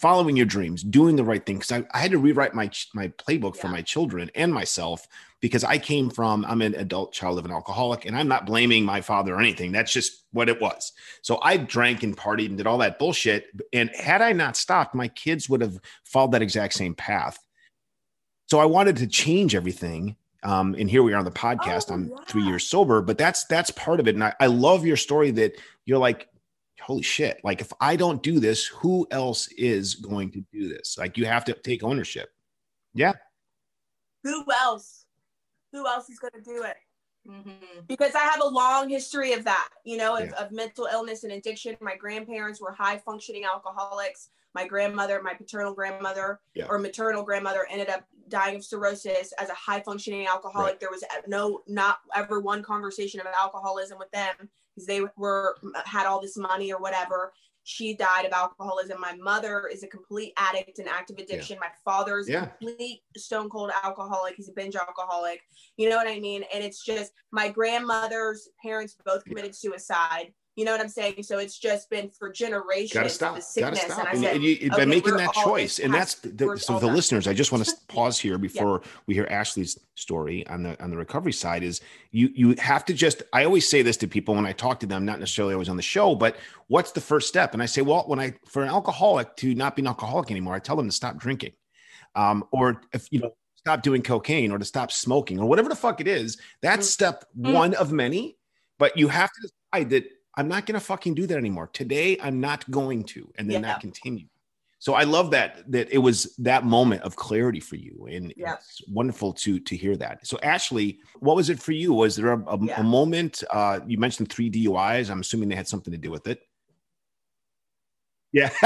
following your dreams doing the right thing because I, I, had to rewrite my my playbook yeah. for my children and myself because i came from i'm an adult child of an alcoholic and i'm not blaming my father or anything that's just what it was so i drank and partied and did all that bullshit and had i not stopped my kids would have followed that exact same path so i wanted to change everything um, and here we are on the podcast. Oh, I'm yeah. three years sober, but that's that's part of it. And I, I love your story that you're like, holy shit! Like if I don't do this, who else is going to do this? Like you have to take ownership. Yeah. Who else? Who else is going to do it? Mm-hmm. Because I have a long history of that, you know, of, yeah. of mental illness and addiction. My grandparents were high functioning alcoholics my grandmother, my paternal grandmother yeah. or maternal grandmother ended up dying of cirrhosis as a high functioning alcoholic. Right. There was no, not ever one conversation about alcoholism with them because they were, had all this money or whatever. She died of alcoholism. My mother is a complete addict and active addiction. Yeah. My father is yeah. a complete stone cold alcoholic. He's a binge alcoholic. You know what I mean? And it's just my grandmother's parents both committed suicide you know what I'm saying? So it's just been for generations. Got to stop. Got to stop. And, said, and you, by making that choice, and that's the, so the listeners. I just want to pause here before yeah. we hear Ashley's story on the on the recovery side. Is you you have to just. I always say this to people when I talk to them, not necessarily always on the show, but what's the first step? And I say, well, when I for an alcoholic to not be an alcoholic anymore, I tell them to stop drinking, um, or if you know stop doing cocaine or to stop smoking or whatever the fuck it is. That's mm-hmm. step mm-hmm. one of many. But you have to decide that I'm not going to fucking do that anymore. Today, I'm not going to. And then yeah. that continued. So I love that that it was that moment of clarity for you, and yeah. it's wonderful to to hear that. So Ashley, what was it for you? Was there a, a, yeah. a moment? Uh, you mentioned three DUIs. I'm assuming they had something to do with it. Yeah.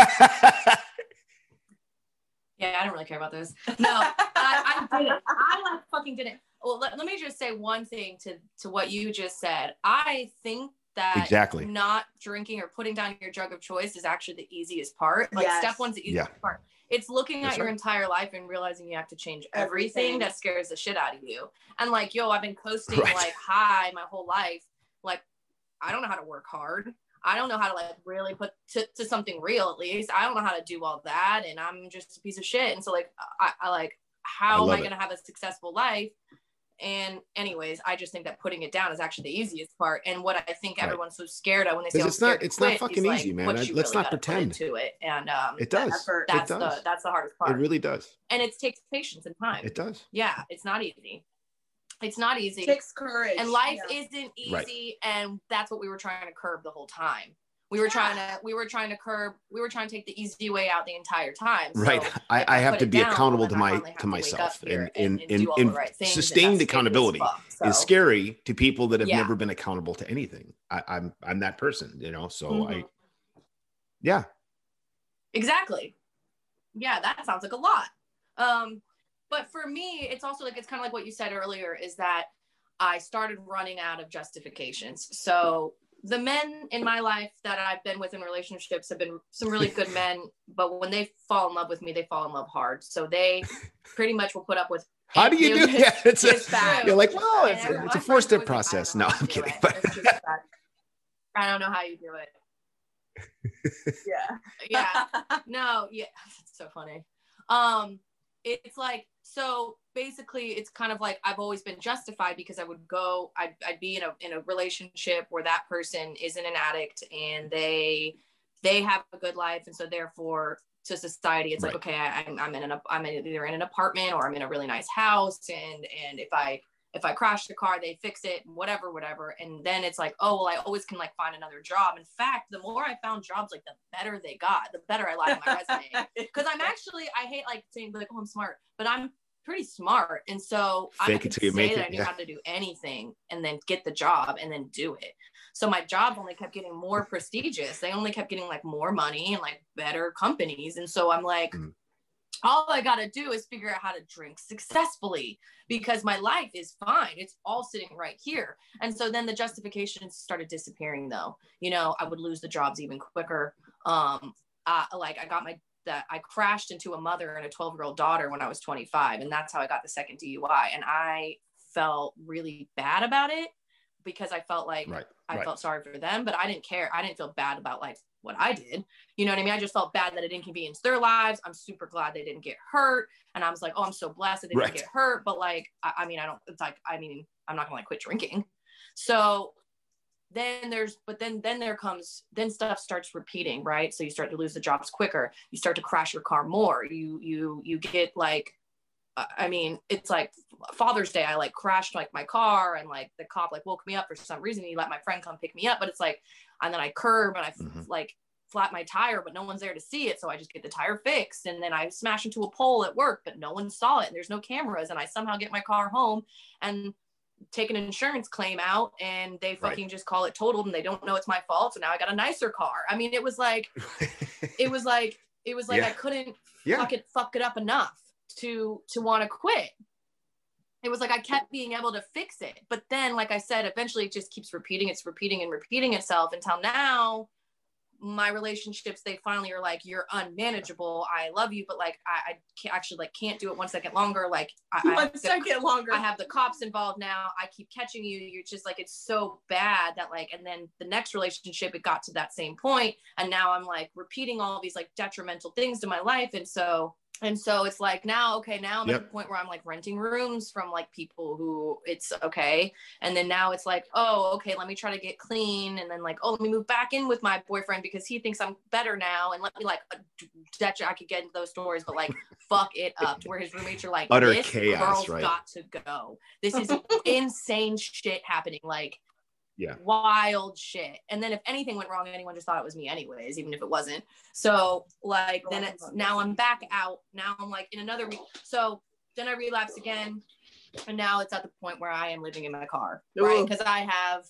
yeah, I don't really care about those. No, I, I didn't. I like fucking didn't. Well, let, let me just say one thing to to what you just said. I think that exactly not drinking or putting down your drug of choice is actually the easiest part. Like yes. step one's the easiest yeah. part. It's looking That's at your entire life and realizing you have to change everything, everything, that scares the shit out of you. And like, yo, I've been coasting right. like high my whole life. Like, I don't know how to work hard. I don't know how to like really put to, to something real at least. I don't know how to do all that. And I'm just a piece of shit. And so like I, I like how I am I gonna have a successful life and anyways, I just think that putting it down is actually the easiest part. And what I think right. everyone's so scared of when they say it's not it's not fucking easy, like, man. Let's really not pretend to it. And um, it does. Effort, that's it does. the that's the hardest part. It really does. And it takes patience and time. It does. Yeah, it's not easy. It's not easy. It takes courage. And life yeah. isn't easy. Right. And that's what we were trying to curb the whole time we were yeah. trying to we were trying to curb we were trying to take the easy way out the entire time so right i, I have to be down, accountable to my to myself and and, and, and, right sustained accountability fuck, so. is scary to people that have yeah. never been accountable to anything I, am I'm, I'm that person you know so mm-hmm. i yeah exactly yeah that sounds like a lot um but for me it's also like it's kind of like what you said earlier is that I started running out of justifications. So the men in my life that I've been with in relationships have been some really good men, but when they fall in love with me, they fall in love hard. So they pretty much will put up with. How do you do? His, yeah, it's a, you're like, well, it's, a, it's a four step process. No, I'm kidding. But I don't know how you do it. yeah. Yeah. No. Yeah. It's so funny. Um, it's like so basically it's kind of like I've always been justified because I would go I'd, I'd be in a in a relationship where that person isn't an addict and they they have a good life and so therefore to society it's right. like okay I, am I'm in an I'm either in an apartment or I'm in a really nice house and and if I if I crash the car they fix it whatever whatever and then it's like oh well I always can like find another job in fact the more I found jobs like the better they got the better I lied on my resume because I'm actually I hate like saying like oh I'm smart but I'm pretty smart. And so Fake I could say that it, I knew yeah. how to do anything and then get the job and then do it. So my job only kept getting more prestigious. They only kept getting like more money and like better companies. And so I'm like, mm. All I got to do is figure out how to drink successfully because my life is fine. It's all sitting right here. And so then the justifications started disappearing though. You know, I would lose the jobs even quicker. Um, uh, like I got my that I crashed into a mother and a 12 year old daughter when I was 25. And that's how I got the second DUI. And I felt really bad about it because I felt like right, I right. felt sorry for them, but I didn't care. I didn't feel bad about like what I did. You know what I mean? I just felt bad that it inconvenienced their lives. I'm super glad they didn't get hurt. And I was like, oh, I'm so blessed that they Right. didn't get hurt. But like, I, I mean, I don't, it's like, I mean, I'm not gonna like quit drinking. So then there's, but then, then there comes, then stuff starts repeating, right? So you start to lose the jobs quicker. You start to crash your car more. You, you, you get like, I mean, it's like Father's Day. I like crashed like my car, and like the cop like woke me up for some reason. He let my friend come pick me up, but it's like, and then I curb and I Mhm. like flat my tire, but no one's there to see it, so I just get the tire fixed, and then I smash into a pole at work, but no one saw it, and there's no cameras, and I somehow get my car home and take an insurance claim out, and they Right. fucking just call it totaled, and they don't know it's my fault, so now I got a nicer car. I mean, it was like, it was like, it was like Yeah. I couldn't yeah. fuck it fuck it up enough to to want to quit it was like i kept being able to fix it but then like i said eventually it just keeps repeating it's repeating and repeating itself until now my relationships they finally are like you're unmanageable i love you but like i, I can't actually like can't do it one second longer like i, I One have the- longer. I have the cops involved now. I keep catching you. You're just like, it's so bad that like, and then the next relationship, it got to that same point, And now I'm like repeating all these like detrimental things to my life. And so, and so it's like now, okay, now I'm Yep. at the point where I'm like renting rooms from like people who it's okay. And then now it's like, oh, okay, let me try to get clean. And then like, oh, let me move back in with my boyfriend because he thinks I'm better now. And let me like, uh, that I could get into those stories, but like, fuck it up to where his roommates are like, Utter this chaos, girl's right? got to go. This is insane shit happening. Like, Yeah. wild shit. And then if anything went wrong, anyone just thought it was me anyways, even if it wasn't. So like then it's now I'm back out. Now I'm like in another week. So then I relapse again. And now it's at the point where I am living in my car, right? Because I have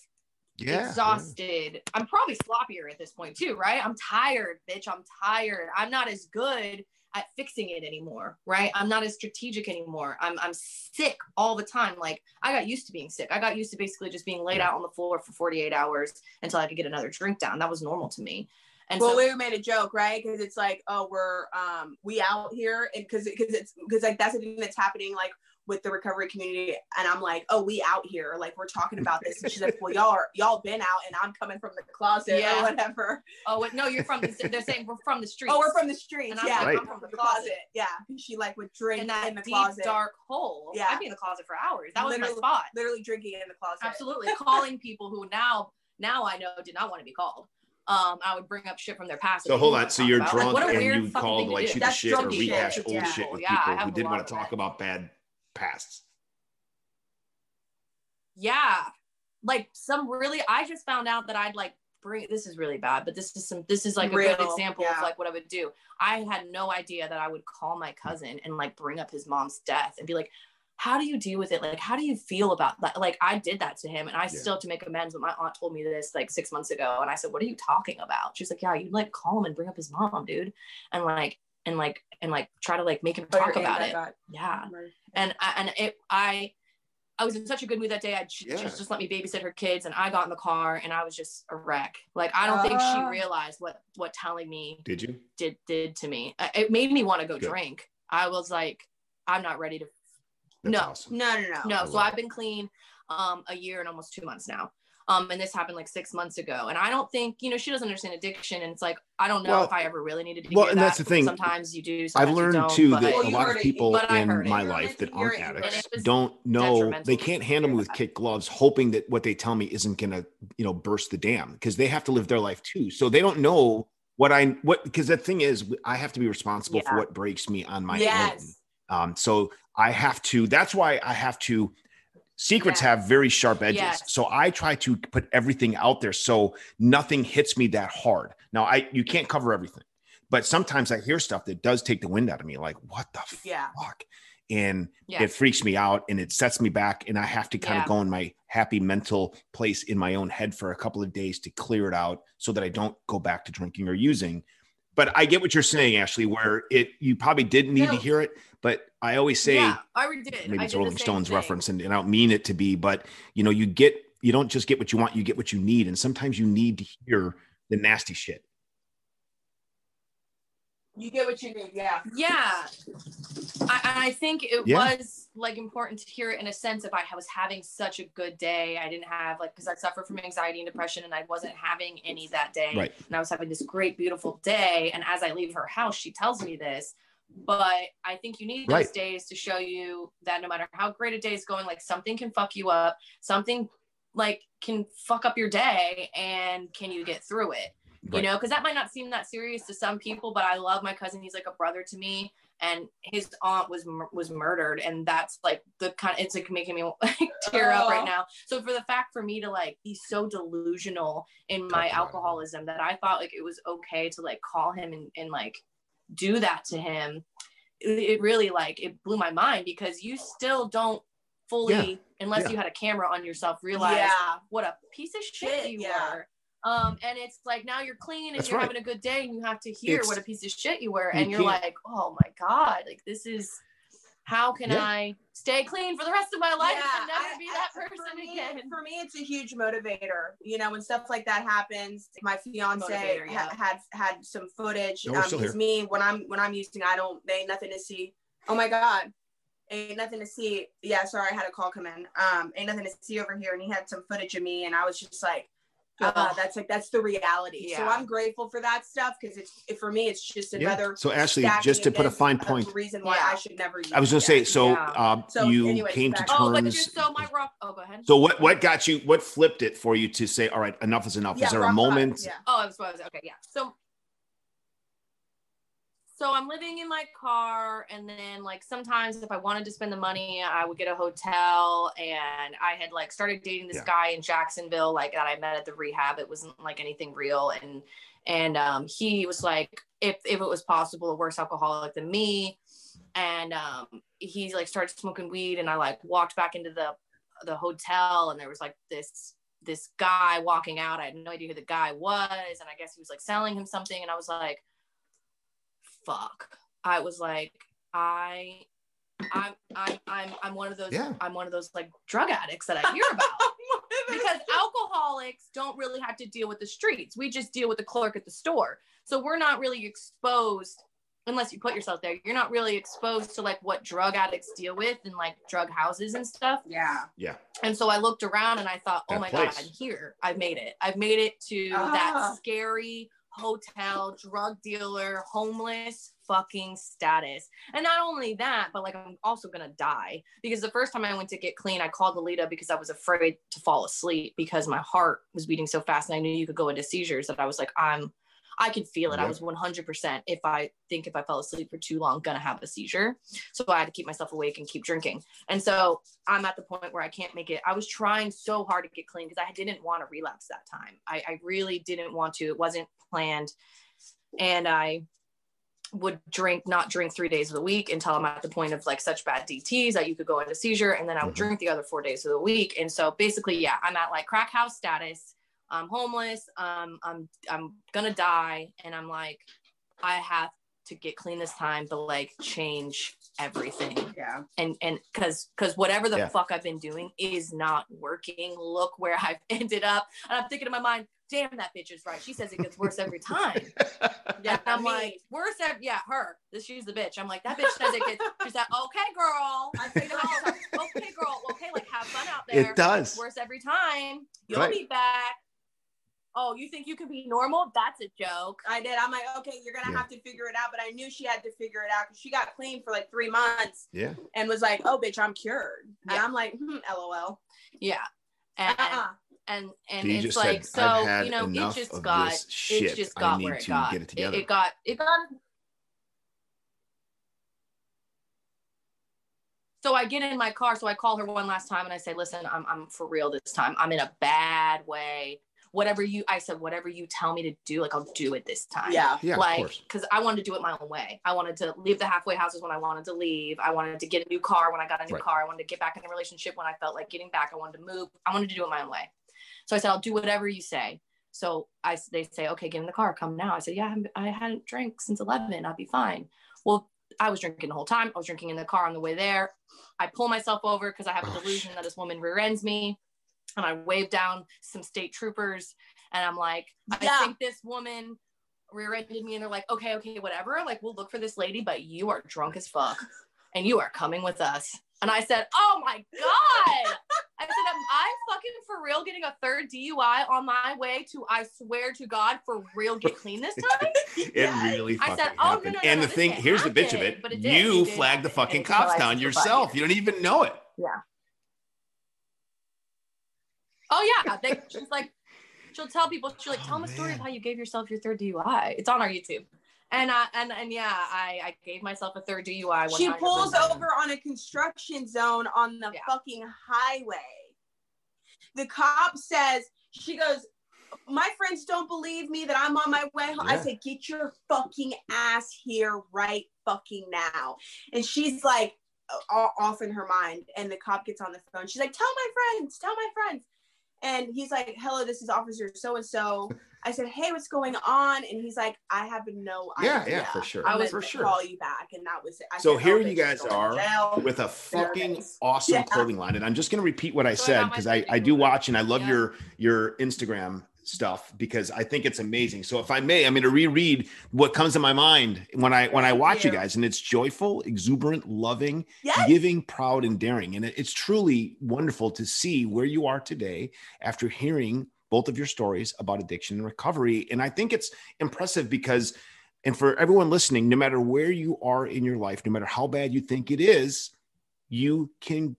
Yeah. exhausted. I'm probably sloppier at this point too, right? I'm tired, bitch. I'm tired. I'm not as good at fixing it anymore, right? I'm not as strategic anymore. I'm I'm sick all the time. Like I got used to being sick. I got used to basically just being laid out on the floor for 48 hours until I could get another drink down. That was normal to me. And well, so we made a joke, right? Because it's like, oh, we're um we out here, and because because it's because like that's the thing that's happening like with the recovery community, and I'm like, oh, we out here, like we're talking about this, and she's like, well, y'all are y'all been out, and I'm coming from the closet Yeah. or whatever. oh wait, no, you're from the they're saying we're from the street. Oh, we're from the streets, And I'm yeah, like, Right. I'm from the closet. yeah. She like would drink in that in the deep closet, dark hole. Yeah. I'd be in the closet for hours. That was Literally. my spot. literally drinking in the closet. absolutely calling people who now now I know did not want to be called. Um, I would bring up shit from their past. So hold on. So you're about. Drunk what a and you fucking called like shoot the shit or drunk shit. rehash old Yeah. shit with Yeah, people who didn't want to talk about bad pasts. Yeah, like some really. I just found out that I'd like bring. This is really bad, but this is some. This is like a good example yeah. of like what I would do. I had no idea that I would call my cousin and like bring up his mom's death and be like. How do you deal with it? Like, how do you feel about that? Like, I did that to him, and I still have to make amends. But my aunt told me this like six months ago, and I said, "What are you talking about?" She's like, "Yeah, you like call him and bring up his mom, dude, and like, and like, and like, try to like make him Oh, talk about it." got Yeah, murdered. and I, and it I I was in such a good mood that day. I she Yeah. just just let me babysit her kids, and I got in the car, and I was just a wreck. Like I don't think she Ah. realized what what telling me Did you? did did to me. Uh, It made me want to go Good. drink. I was like, I'm not ready to. No. awesome. No, no, no. No, I so I've been clean um a year and almost two months now. Um, and this happened like six months ago. And I don't think, you know, she doesn't understand addiction. And it's like, I don't know Well- if I ever really needed to be. well, hear and that. that's the thing. Sometimes you do. I've sometimes you learned don't, too but- that Well, a lot of people but in heard it. my life that aren't you heard it. addicts And it was don't know they can't handle me with that. kid gloves, hoping that what they tell me isn't gonna, you know, burst the dam because they have to live their life too. So they don't know what I what because the thing is I have to be responsible for what breaks me on my own. yes. Um, so I have to, that's why I have to, secrets Yeah. have very sharp edges. Yes. So I try to put everything out there so nothing hits me that hard. Now I, you can't cover everything, but sometimes I hear stuff that does take the wind out of me. Like, what the Yeah. fuck? And Yeah. it freaks me out and it sets me back. And I have to kind of go in my happy mental place in my own head for a couple of days to clear it out so that I don't go back to drinking or using. But I get what you're saying, Ashley, where it you probably didn't need to hear it, but I always say yeah, I did. maybe I it's did Rolling Stones thing. reference, and, and I don't mean it to be, but you know, you get you don't just get what you want, you get what you need, and sometimes you need to hear the nasty shit. You get what you need. Yeah. Yeah. I, I think it yeah. was like important to hear it in a sense if I was having such a good day. I didn't have like, cause I suffer from anxiety and depression and I wasn't having any that day. Right. And I was having this great, beautiful day. And as I leave her house, she tells me this, but I think you need those right. days to show you that no matter how great a day is going, like something can fuck you up. Something like can fuck up your day and can you get through it? Right. You know, because that might not seem that serious to some people, but I love my cousin. He's like a brother to me, and his aunt was was murdered, and that's like the kind. Of, it's like making me like tear oh. up right oh. now. So for the fact for me to like be so delusional in my alcoholism that I thought like it was okay to like call him and, and like do that to him, it, it really like it blew my mind because you still don't fully yeah. unless yeah. you had a camera on yourself realize yeah. what a piece of shit you were um, and it's like now you're clean and That's you're right. having a good day and you have to hear it's, what a piece of shit you were and you are like oh my god like this is how can yeah. I stay clean for the rest of my life yeah, and never I, be that I, person for me, again? For me, it's a huge motivator. You know, when stuff like that happens, my fiance yeah. ha- had had some footage. No, um, me when I'm when I'm using, I don't. They ain't nothing to see. Oh my god, ain't nothing to see. Yeah, sorry, I had a call come in. Um, ain't nothing to see over here, and he had some footage of me, and I was just like, uh, that's like that's the reality. Yeah. So I'm grateful for that stuff because it's it, for me it's just another. Yeah. So Ashley, just to put a fine point, the reason why yeah. I should never. I was going to say so. Uh, so you anyways, came to terms. Oh, but so my rock. Oh, go ahead. So what what got you? What flipped it for you to say, all right, enough is enough? is there a moment? Yeah. Oh, I was, okay. Yeah. So so I'm living in my car, and then like sometimes if I wanted to spend the money, I would get a hotel. And I had like started dating this yeah. guy in Jacksonville, like that I met at the rehab. It wasn't like anything real, and and um, he was like, if if it was possible, a worse alcoholic than me. And um, he like started smoking weed, and I like walked back into the the hotel, and there was like this this guy walking out. I had no idea who the guy was, and I guess he was like selling him something, and I was like fuck. I was like, I I'm I'm I'm I'm one of those yeah. I'm one of those like drug addicts that I hear about. because alcoholics don't really have to deal with the streets. We just deal with the clerk at the store. So we're not really exposed unless you put yourself there. You're not really exposed to like what drug addicts deal with and like drug houses and stuff. Yeah. Yeah. And so I looked around and I thought, "Oh my place. god, I'm here. I've made it. I've made it to that ah. scary hotel, drug dealer, homeless fucking status. And not only that, but like I'm also gonna die because the first time I went to get clean, I called Alita because I was afraid to fall asleep because my heart was beating so fast and I knew you could go into seizures that I was like, I'm I could feel it. I was 100% if I think if I fell asleep for too long, gonna have a seizure. So I had to keep myself awake and keep drinking. And so I'm at the point where I can't make it. I was trying so hard to get clean because I didn't want to relapse that time. I, I really didn't want to. It wasn't planned. And I would drink, not drink three days of the week until I'm at the point of like such bad DTs that you could go into seizure. And then I would mm-hmm. drink the other four days of the week. And so basically, yeah, I'm at like crack house status I'm homeless. Um, I'm I'm gonna die, and I'm like, I have to get clean this time to like change everything. Yeah. And and because because whatever the yeah. fuck I've been doing is not working. Look where I've ended up. And I'm thinking in my mind, damn, that bitch is right. She says it gets worse every time. yeah. And I'm me. like, worse every yeah, her. This she's the bitch. I'm like, that bitch says it gets she's like, okay, girl. I say to myself, okay, girl, okay, like have fun out there. It does. worse every time. You'll right. be back oh, you think you can be normal? That's a joke. I did. I'm like, okay, you're gonna yeah. have to figure it out. But I knew she had to figure it out because she got clean for like three months. Yeah. And was like, oh, bitch, I'm cured. Yeah. And I'm like, hmm, lol. Yeah. And, uh-uh. and and so it's like said, so you know it just got it just got where it got. It, it, it got it got So I get in my car. So I call her one last time and I say, listen, I'm, I'm for real this time. I'm in a bad way whatever you I said whatever you tell me to do like I'll do it this time. Yeah. Yeah like because I wanted to do it my own way. I wanted to leave the halfway houses when I wanted to leave. I wanted to get a new car when I got a new right. car. I wanted to get back in a relationship when I felt like getting back. I wanted to move. I wanted to do it my own way. So I said I'll do whatever you say. So I they say okay get in the car. Come now. I said yeah I hadn't drank since 11 I'll be fine. Well I was drinking the whole time. I was drinking in the car on the way there. I pull myself over because I have a oh, delusion shit. that this woman rear ends me and I wave down some state troopers and I'm like, yeah. I think this woman rear-ended me and they're like, okay, okay, whatever. Like, we'll look for this lady, but you are drunk as fuck and you are coming with us. And I said, oh my God. I said, am I fucking for real getting a third DUI on my way to, I swear to God, for real get clean this time? it really fucking I said, oh, happened. No, no, and the thing, here's happen. the bitch of it. it you it flagged the fucking cops down yourself. You don't even know it. Yeah. Oh yeah. They, she's like, she'll tell people, she'll like, tell oh, them a story of how you gave yourself your third DUI. It's on our YouTube. And I and and yeah, I I gave myself a third DUI. 100%. She pulls over on a construction zone on the yeah. fucking highway. The cop says she goes, my friends don't believe me that I'm on my way home. Yeah. I said, get your fucking ass here right fucking now. And she's like, off in her mind. And the cop gets on the phone. She's like, tell my friends, tell my friends. And he's like, hello, this is officer so and so. I said, hey, what's going on? And he's like, I have no idea. Yeah, yeah, for sure. I was for sure. call you back, and that was it. I so said, here oh, you guys are with a fucking awesome yeah. clothing line, and I'm just gonna repeat what I so said because I, I do watch and I love yeah. your your Instagram stuff because I think it's amazing. So if I may, I'm going to reread what comes to my mind when I when I watch you. you. guys, and it's joyful, exuberant, loving, yes. giving, proud, and daring. And it's truly wonderful to see where you are today after hearing both of your stories about addiction and recovery. And I think it's impressive because, and for everyone listening, no matter where you are in your life, no matter how bad you think it is, you can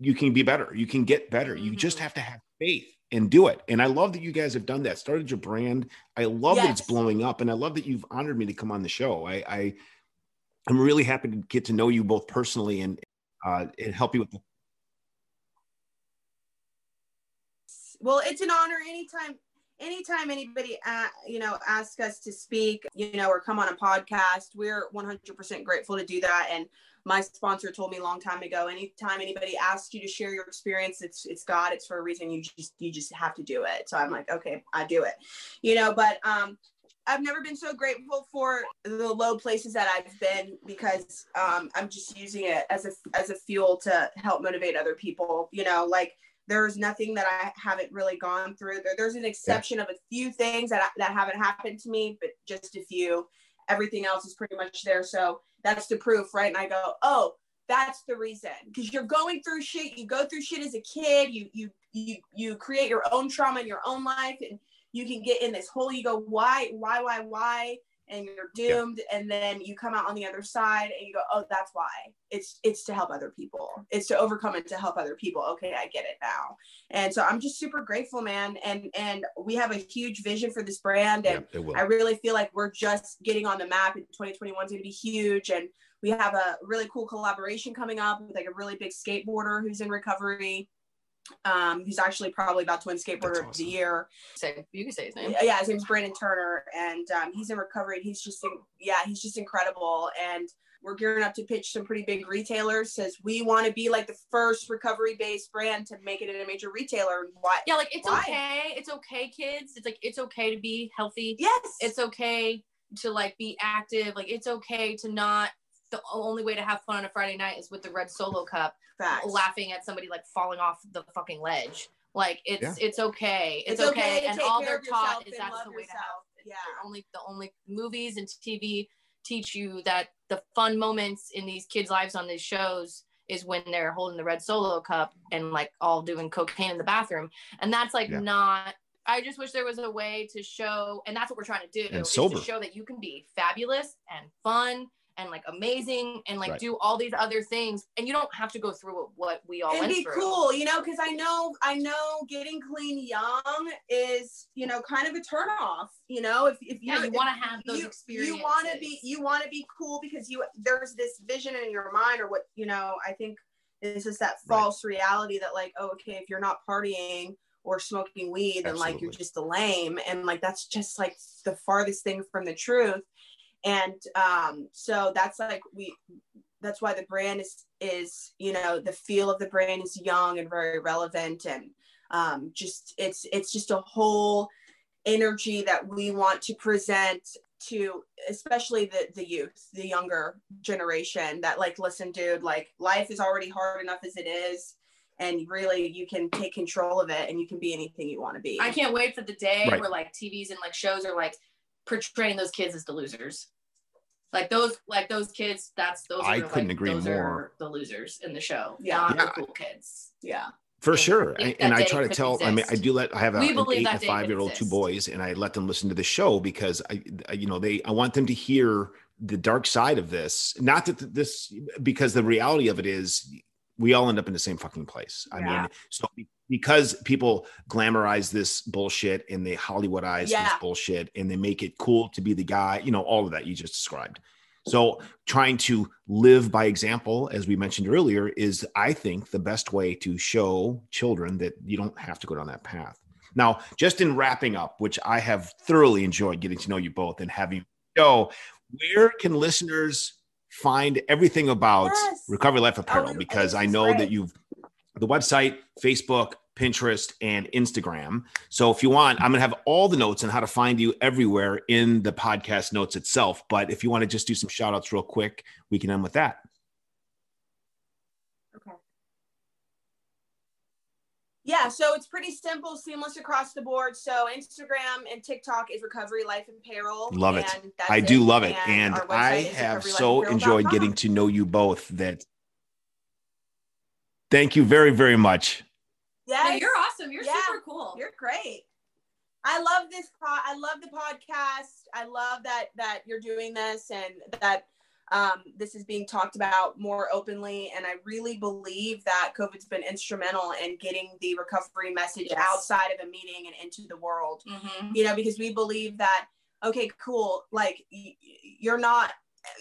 you can be better. You can get better. You just mm-hmm. have to have faith and do it. And I love that you guys have done that. Started your brand. I love yes. that it's blowing up, and I love that you've honored me to come on the show. I, I am really happy to get to know you both personally and uh, and help you with. The- well, it's an honor anytime. Anytime anybody, uh, you know, ask us to speak, you know, or come on a podcast, we're 100% grateful to do that. And my sponsor told me a long time ago anytime anybody asks you to share your experience it's it's god it's for a reason you just you just have to do it so i'm like okay i do it you know but um I've never been so grateful for the low places that I've been because um, I'm just using it as a as a fuel to help motivate other people. You know, like there's nothing that I haven't really gone through. There, there's an exception yeah. of a few things that that haven't happened to me, but just a few. Everything else is pretty much there. So that's the proof, right? And I go, oh, that's the reason because you're going through shit. You go through shit as a kid. You you you you create your own trauma in your own life, and you can get in this hole. You go, why, why, why, why? And you're doomed yeah. and then you come out on the other side and you go oh that's why. It's it's to help other people. It's to overcome it to help other people. Okay i get it now. And so i'm just super grateful man. And and we have a huge vision for this brand and yeah, i really feel like we're just getting on the map and 2021 is going to be huge and we have a really cool collaboration coming up with like a really big skateboarder who's in recovery um, who's actually probably about to win skateboarder awesome. of the year. Say you can say his name. Yeah, his name's Brandon Turner, and um, he's in recovery. He's just, yeah, he's just incredible. And we're gearing up to pitch some pretty big retailers. Says we want to be like the first recovery-based brand to make it in a major retailer. Why? Yeah, like it's Why? okay. It's okay, kids. It's like it's okay to be healthy. Yes. It's okay to like be active. Like it's okay to not the only way to have fun on a Friday night is with the red solo cup, Facts. laughing at somebody like falling off the fucking ledge. Like it's yeah. it's okay. It's, it's okay. okay and all they're taught is that's the way yourself. to have. Yeah. Only the only movies and TV teach you that the fun moments in these kids' lives on these shows is when they're holding the red solo cup and like all doing cocaine in the bathroom. And that's like yeah. not I just wish there was a way to show, and that's what we're trying to do, and is sober. to show that you can be fabulous and fun and like amazing and like right. do all these other things and you don't have to go through what we all and it'd be through. cool you know because i know i know getting clean young is you know kind of a turn off you know if, if yeah, you want to have those you, experiences you want to be you want to be cool because you there's this vision in your mind or what you know i think this is that false right. reality that like oh, okay if you're not partying or smoking weed then like you're just a lame and like that's just like the farthest thing from the truth and um, so that's like we that's why the brand is is you know the feel of the brand is young and very relevant and um, just it's it's just a whole energy that we want to present to especially the the youth the younger generation that like listen dude like life is already hard enough as it is and really you can take control of it and you can be anything you want to be i can't wait for the day right. where like tvs and like shows are like portraying those kids as the losers. Like those, like those kids. That's those. I are, couldn't like, agree those more. Are the losers in the show, Yeah. Yeah. the cool kids. Yeah. For And sure. I And, I try to could tell, I mean, I do let, I have a, an eight and a day could five year old, two boys, and I let them listen to the show because I, I, you know, they, I want them to hear the dark side of this. Not that this, because the reality of it is we all end up in the same fucking place. I Yeah. mean, so because people glamorize this bullshit and they Hollywoodize this bullshit and they make it cool to be the guy, you know, all of that you just described. So trying to live by example, as we mentioned earlier, is I think the best way to show children that you don't have to go down that path. Now, just in wrapping up, which I have thoroughly enjoyed getting to know you both and having you show, where can listeners find everything about Yes. Recovery Life Apparel? Oh, and because I know great. that you've the website, Facebook, Pinterest, and Instagram. So if you want, I'm going to have all the notes on how to find you everywhere in the podcast notes itself. But if you want to just do some shout outs real quick, we can end with that. Yeah, so it's pretty simple, seamless across the board. So Instagram and TikTok is Recovery Life and Apparel. Love it. and I do love it. And our I have so enjoyed getting to know you both that thank you very, very much. Yeah, No, you're awesome. You're Yeah. super cool. You're great. I love this pod. I love the podcast. I love that that you're doing this and that um, this is being talked about more openly. And I really believe that COVID's been instrumental in getting the recovery message Yes. outside of a meeting and into the world. Mhm. You know, because we believe that okay, cool. Like y- y- you're not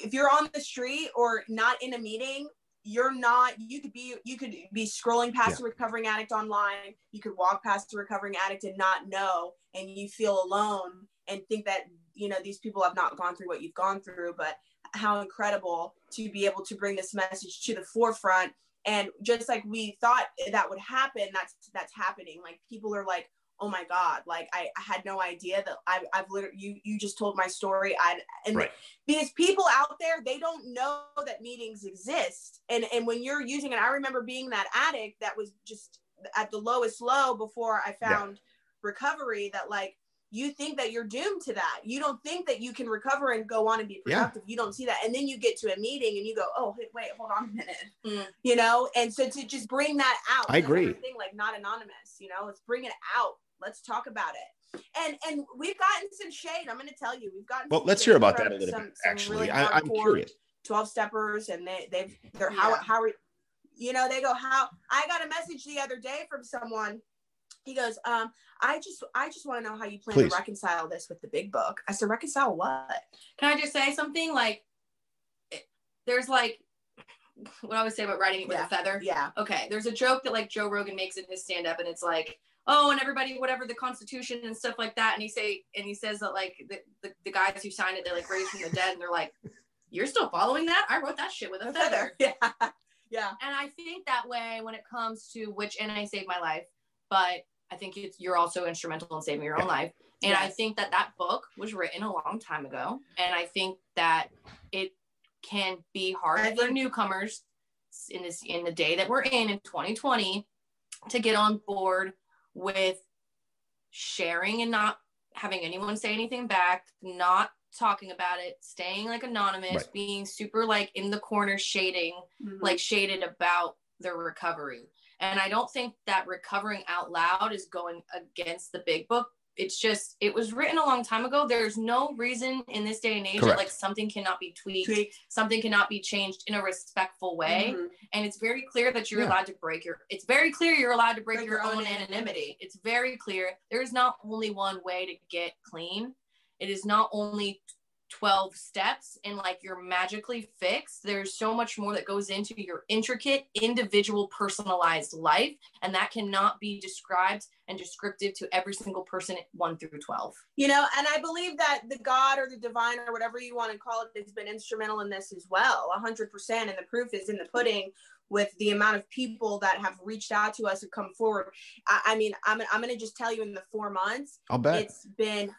if you're on the street or not in a meeting you're not you could be you could be scrolling past a recovering addict online you could walk past a recovering addict and not know and you feel alone and think that you know these people have not gone through what you've gone through but how incredible to be able to bring this message to the forefront and just like we thought that would happen that's that's happening like people are like oh my god like i, I had no idea that I, i've literally you you just told my story i and Right. because people out there they don't know that meetings exist and and when you're using it i remember being that addict that was just at the lowest low before i Yeah. found recovery that like you think that you're doomed to that you don't think that you can recover and go on and be Yeah. productive you don't see that and then you get to a meeting and you go oh hey, wait hold on a minute Mm. you know and so to just bring that out I agree. thing like not anonymous you know let's bring it out let's talk about it and and we've gotten some shade i'm going to tell you we've gotten Well, let's hear about that a little some- bit, some actually. really I, I'm curious. 12 steppers and they they've they're how how are- you know they go how i got a message the other day from someone he goes um i just i just want to know how you plan Please. to reconcile this with the big book i said reconcile what Can I just say something? Like, it- there's like, what I always say about writing it with Yeah. a feather. yeah Okay, there's a joke that like Joe Rogan makes in his stand up, and it's like, oh, and everybody, whatever the Constitution and stuff like that, and he say, and he says that like the, the, the guys who signed it, they're like raised from the dead, and they're like, you're still following that? I wrote that shit with a a feather. feather yeah yeah And I think that way when it comes to which and I saved my life, but I think it's, you're also instrumental in saving your own life. And I think that that book was written a long time ago. And I think that it can be hard I for newcomers in this in the day that we're in in 2020 to get on board with sharing and not having anyone say anything back, not talking about it, staying like anonymous, Right. being super like in the corner shading Mhm. like shaded about their recovery. And I don't think that recovering out loud is going against the big book. It's just it was written a long time ago. There's no reason in this day and age Correct. that like something cannot be tweaked, Tweaked. something cannot be changed in a respectful way. Mhm. And it's very clear that you're Yeah. allowed to break your it's very clear you're allowed to break, Break your, your own own anonymity. anonymity. It's very clear. There's not only one way to get clean. It is not only 12 steps and like you're magically fixed. There's so much more that goes into your intricate, individual, personalized life. And that cannot be described and descriptive to every single person 1 through 12. you know and i believe that the god or the divine or whatever you want to call it has been instrumental in this as well 100% and the proof is in the pudding with the amount of people that have reached out to us and come forward i, I mean i'm, I'm going to just tell you in the four months I'll bet. it's been hu-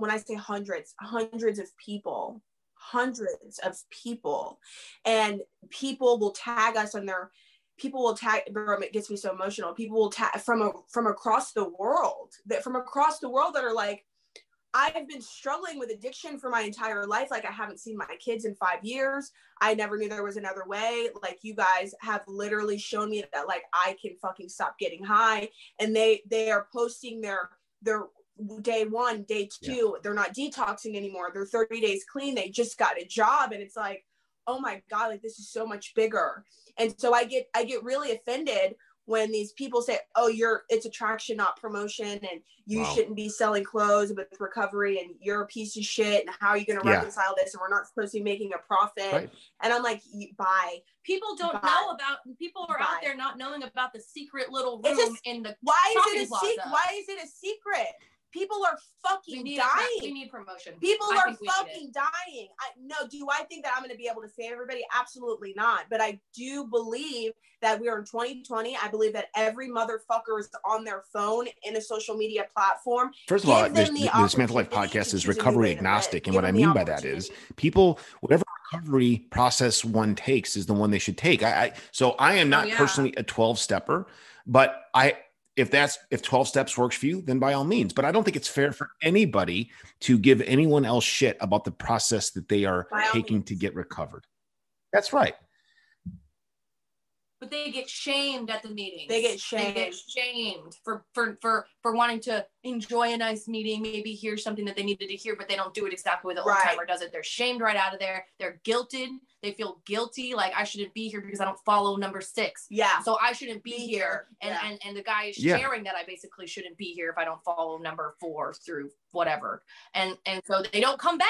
when i say hundreds hundreds of people hundreds of people and people will tag us on their people will tag bro, it gets me so emotional people will tag from a, from across the world that from across the world that are like I've been struggling with addiction for my entire life. Like I haven't seen my kids in five years. I never knew there was another way. Like you guys have literally shown me that like I can fucking stop getting high. And they they are posting their their day one, day two. Yeah. They're not detoxing anymore. They're 30 days clean. They just got a job. And it's like, oh my God, like this is so much bigger. And so I get I get really offended when these people say, "Oh, you're it's attraction, not promotion, and you wow. shouldn't be selling clothes with recovery, and you're a piece of shit, and how are you going to yeah. reconcile this? And we're not supposed to be making a profit." Right. And I'm like, "Bye." People don't Bye. know about. People are Bye. out there not knowing about the secret little room just, in the. Why is it a secret? Why is it a secret? People are fucking we dying. A, we need promotion. People I are fucking dying. I no, do I think that I'm going to be able to save everybody? Absolutely not. But I do believe that we are in 2020. I believe that every motherfucker is on their phone in a social media platform. First of all, this, the, the Dismantle Life podcast is recovery agnostic, and what I mean by that is people, whatever recovery process one takes is the one they should take. I, I so I am oh, not oh, yeah. personally a 12 stepper, but I if that's if 12 steps works for you then by all means. But i don't think it's fair for anybody to give anyone else shit about the process that they are taking to get recovered. That's right but they get shamed at the meeting. They get shamed. They get shamed for for for for wanting to enjoy a nice meeting, maybe hear something that they needed to hear, but they don't do it exactly the old right. timer does it. They're shamed right out of there. They're guilted. They feel guilty, like I shouldn't be here because I don't follow number six. Yeah. So I shouldn't be, be here. here. And, yeah. and and the guy is yeah. sharing that I basically shouldn't be here if I don't follow number four through whatever. And and so they don't come back.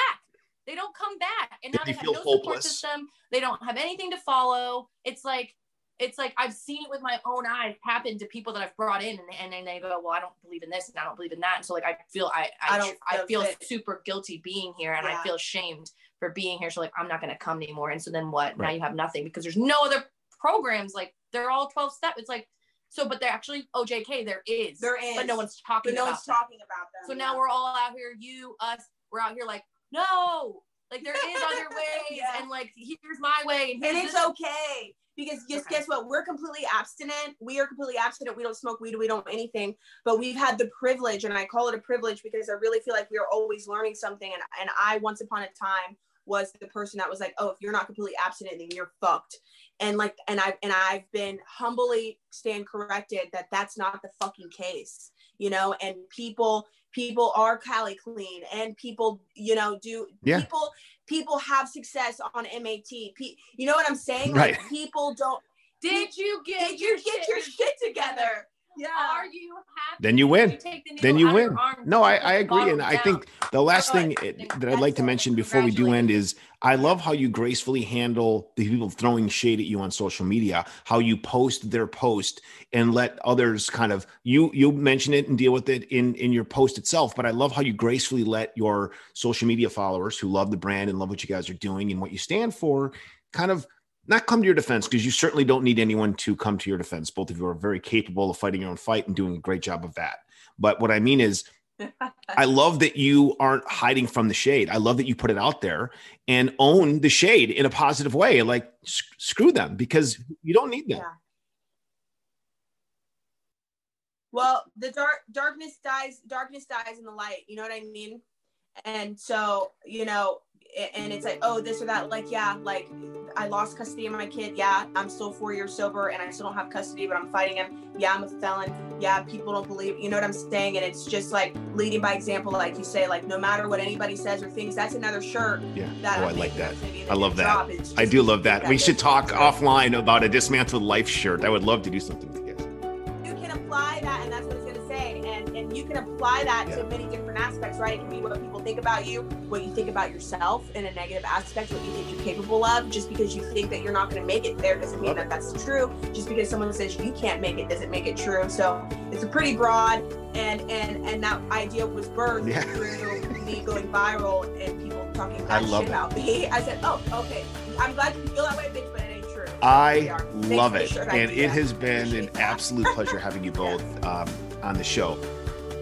They don't come back. And now they, they have no hopeless. support system. They don't have anything to follow. It's like it's like I've seen it with my own eyes happen to people that I've brought in, and, and then they go, "Well, I don't believe in this, and I don't believe in that." And so, like, I feel I I, I, don't I feel super guilty being here, and yeah. I feel shamed for being here. So, like, I'm not going to come anymore. And so then what? Right. Now you have nothing because there's no other programs. Like, they're all 12 step. It's like so, but they're actually OJK. There is, there is, but no one's talking. But no one's talking about them. So yeah. now we're all out here. You, us, we're out here like, no, like there is other ways, yeah. and like here's my way, and, and it's okay because just okay. guess what? We're completely abstinent. We are completely abstinent. We don't smoke weed. We don't anything. But we've had the privilege and i call it a privilege because i really feel like we are always learning something. And, and i once upon a time was the person that was like oh if you're not completely abstinent then you're fucked. And like and i've and i've been humbly stand corrected that that's not the fucking case you know? And people people are cali clean and people you know do yeah. people people have success on mat P, you know what i'm saying? Right. like people don't did you get did you get your shit together yeah. Are you happy? Then you win. You then you win. No, I, I agree. And I think the last thing that I'd like to mention before we do end is I love how you gracefully handle the people throwing shade at you on social media, how you post their post and let others kind of you you mention it and deal with it in in your post itself. But I love how you gracefully let your social media followers who love the brand and love what you guys are doing and what you stand for kind of not come to your defense because you certainly don't need anyone to come to your defense. Both of you are very capable of fighting your own fight and doing a great job of that. But what I mean is, I love that you aren't hiding from the shade. I love that you put it out there and own the shade in a positive way. Like, screw them because you don't need them. Yeah. Well, the dark darkness dies. Darkness dies in the light. You know what I mean? And so, you know, and it's like oh this or that like yeah like i lost custody of my kid yeah i'm still four years sober and i still don't have custody but i'm fighting him yeah i'm a felon yeah people don't believe you know what i'm saying? And it's just like leading by example like you say like no matter what anybody says or thinks that's another shirt yeah. that oh, i like that. I love that. i do love that, that we should talk offline about a dismantled life shirt. I would love to do something together you. Can apply that and you can apply that yeah. to many different aspects right it can be what people think about you what you think about yourself in a negative aspect, what you think you're capable of. Just because you think that you're not going to make it there doesn't mean that that's true. Just because someone says you can't make it doesn't make it true. So it's a pretty broad, and and and that idea was birthed yeah. through me going viral and people talking bad shit it. about me. I said, oh, okay. I'm glad you feel that way, bitch, but it ain't true. I love it, and it has been an absolute pleasure having you both um, on the show.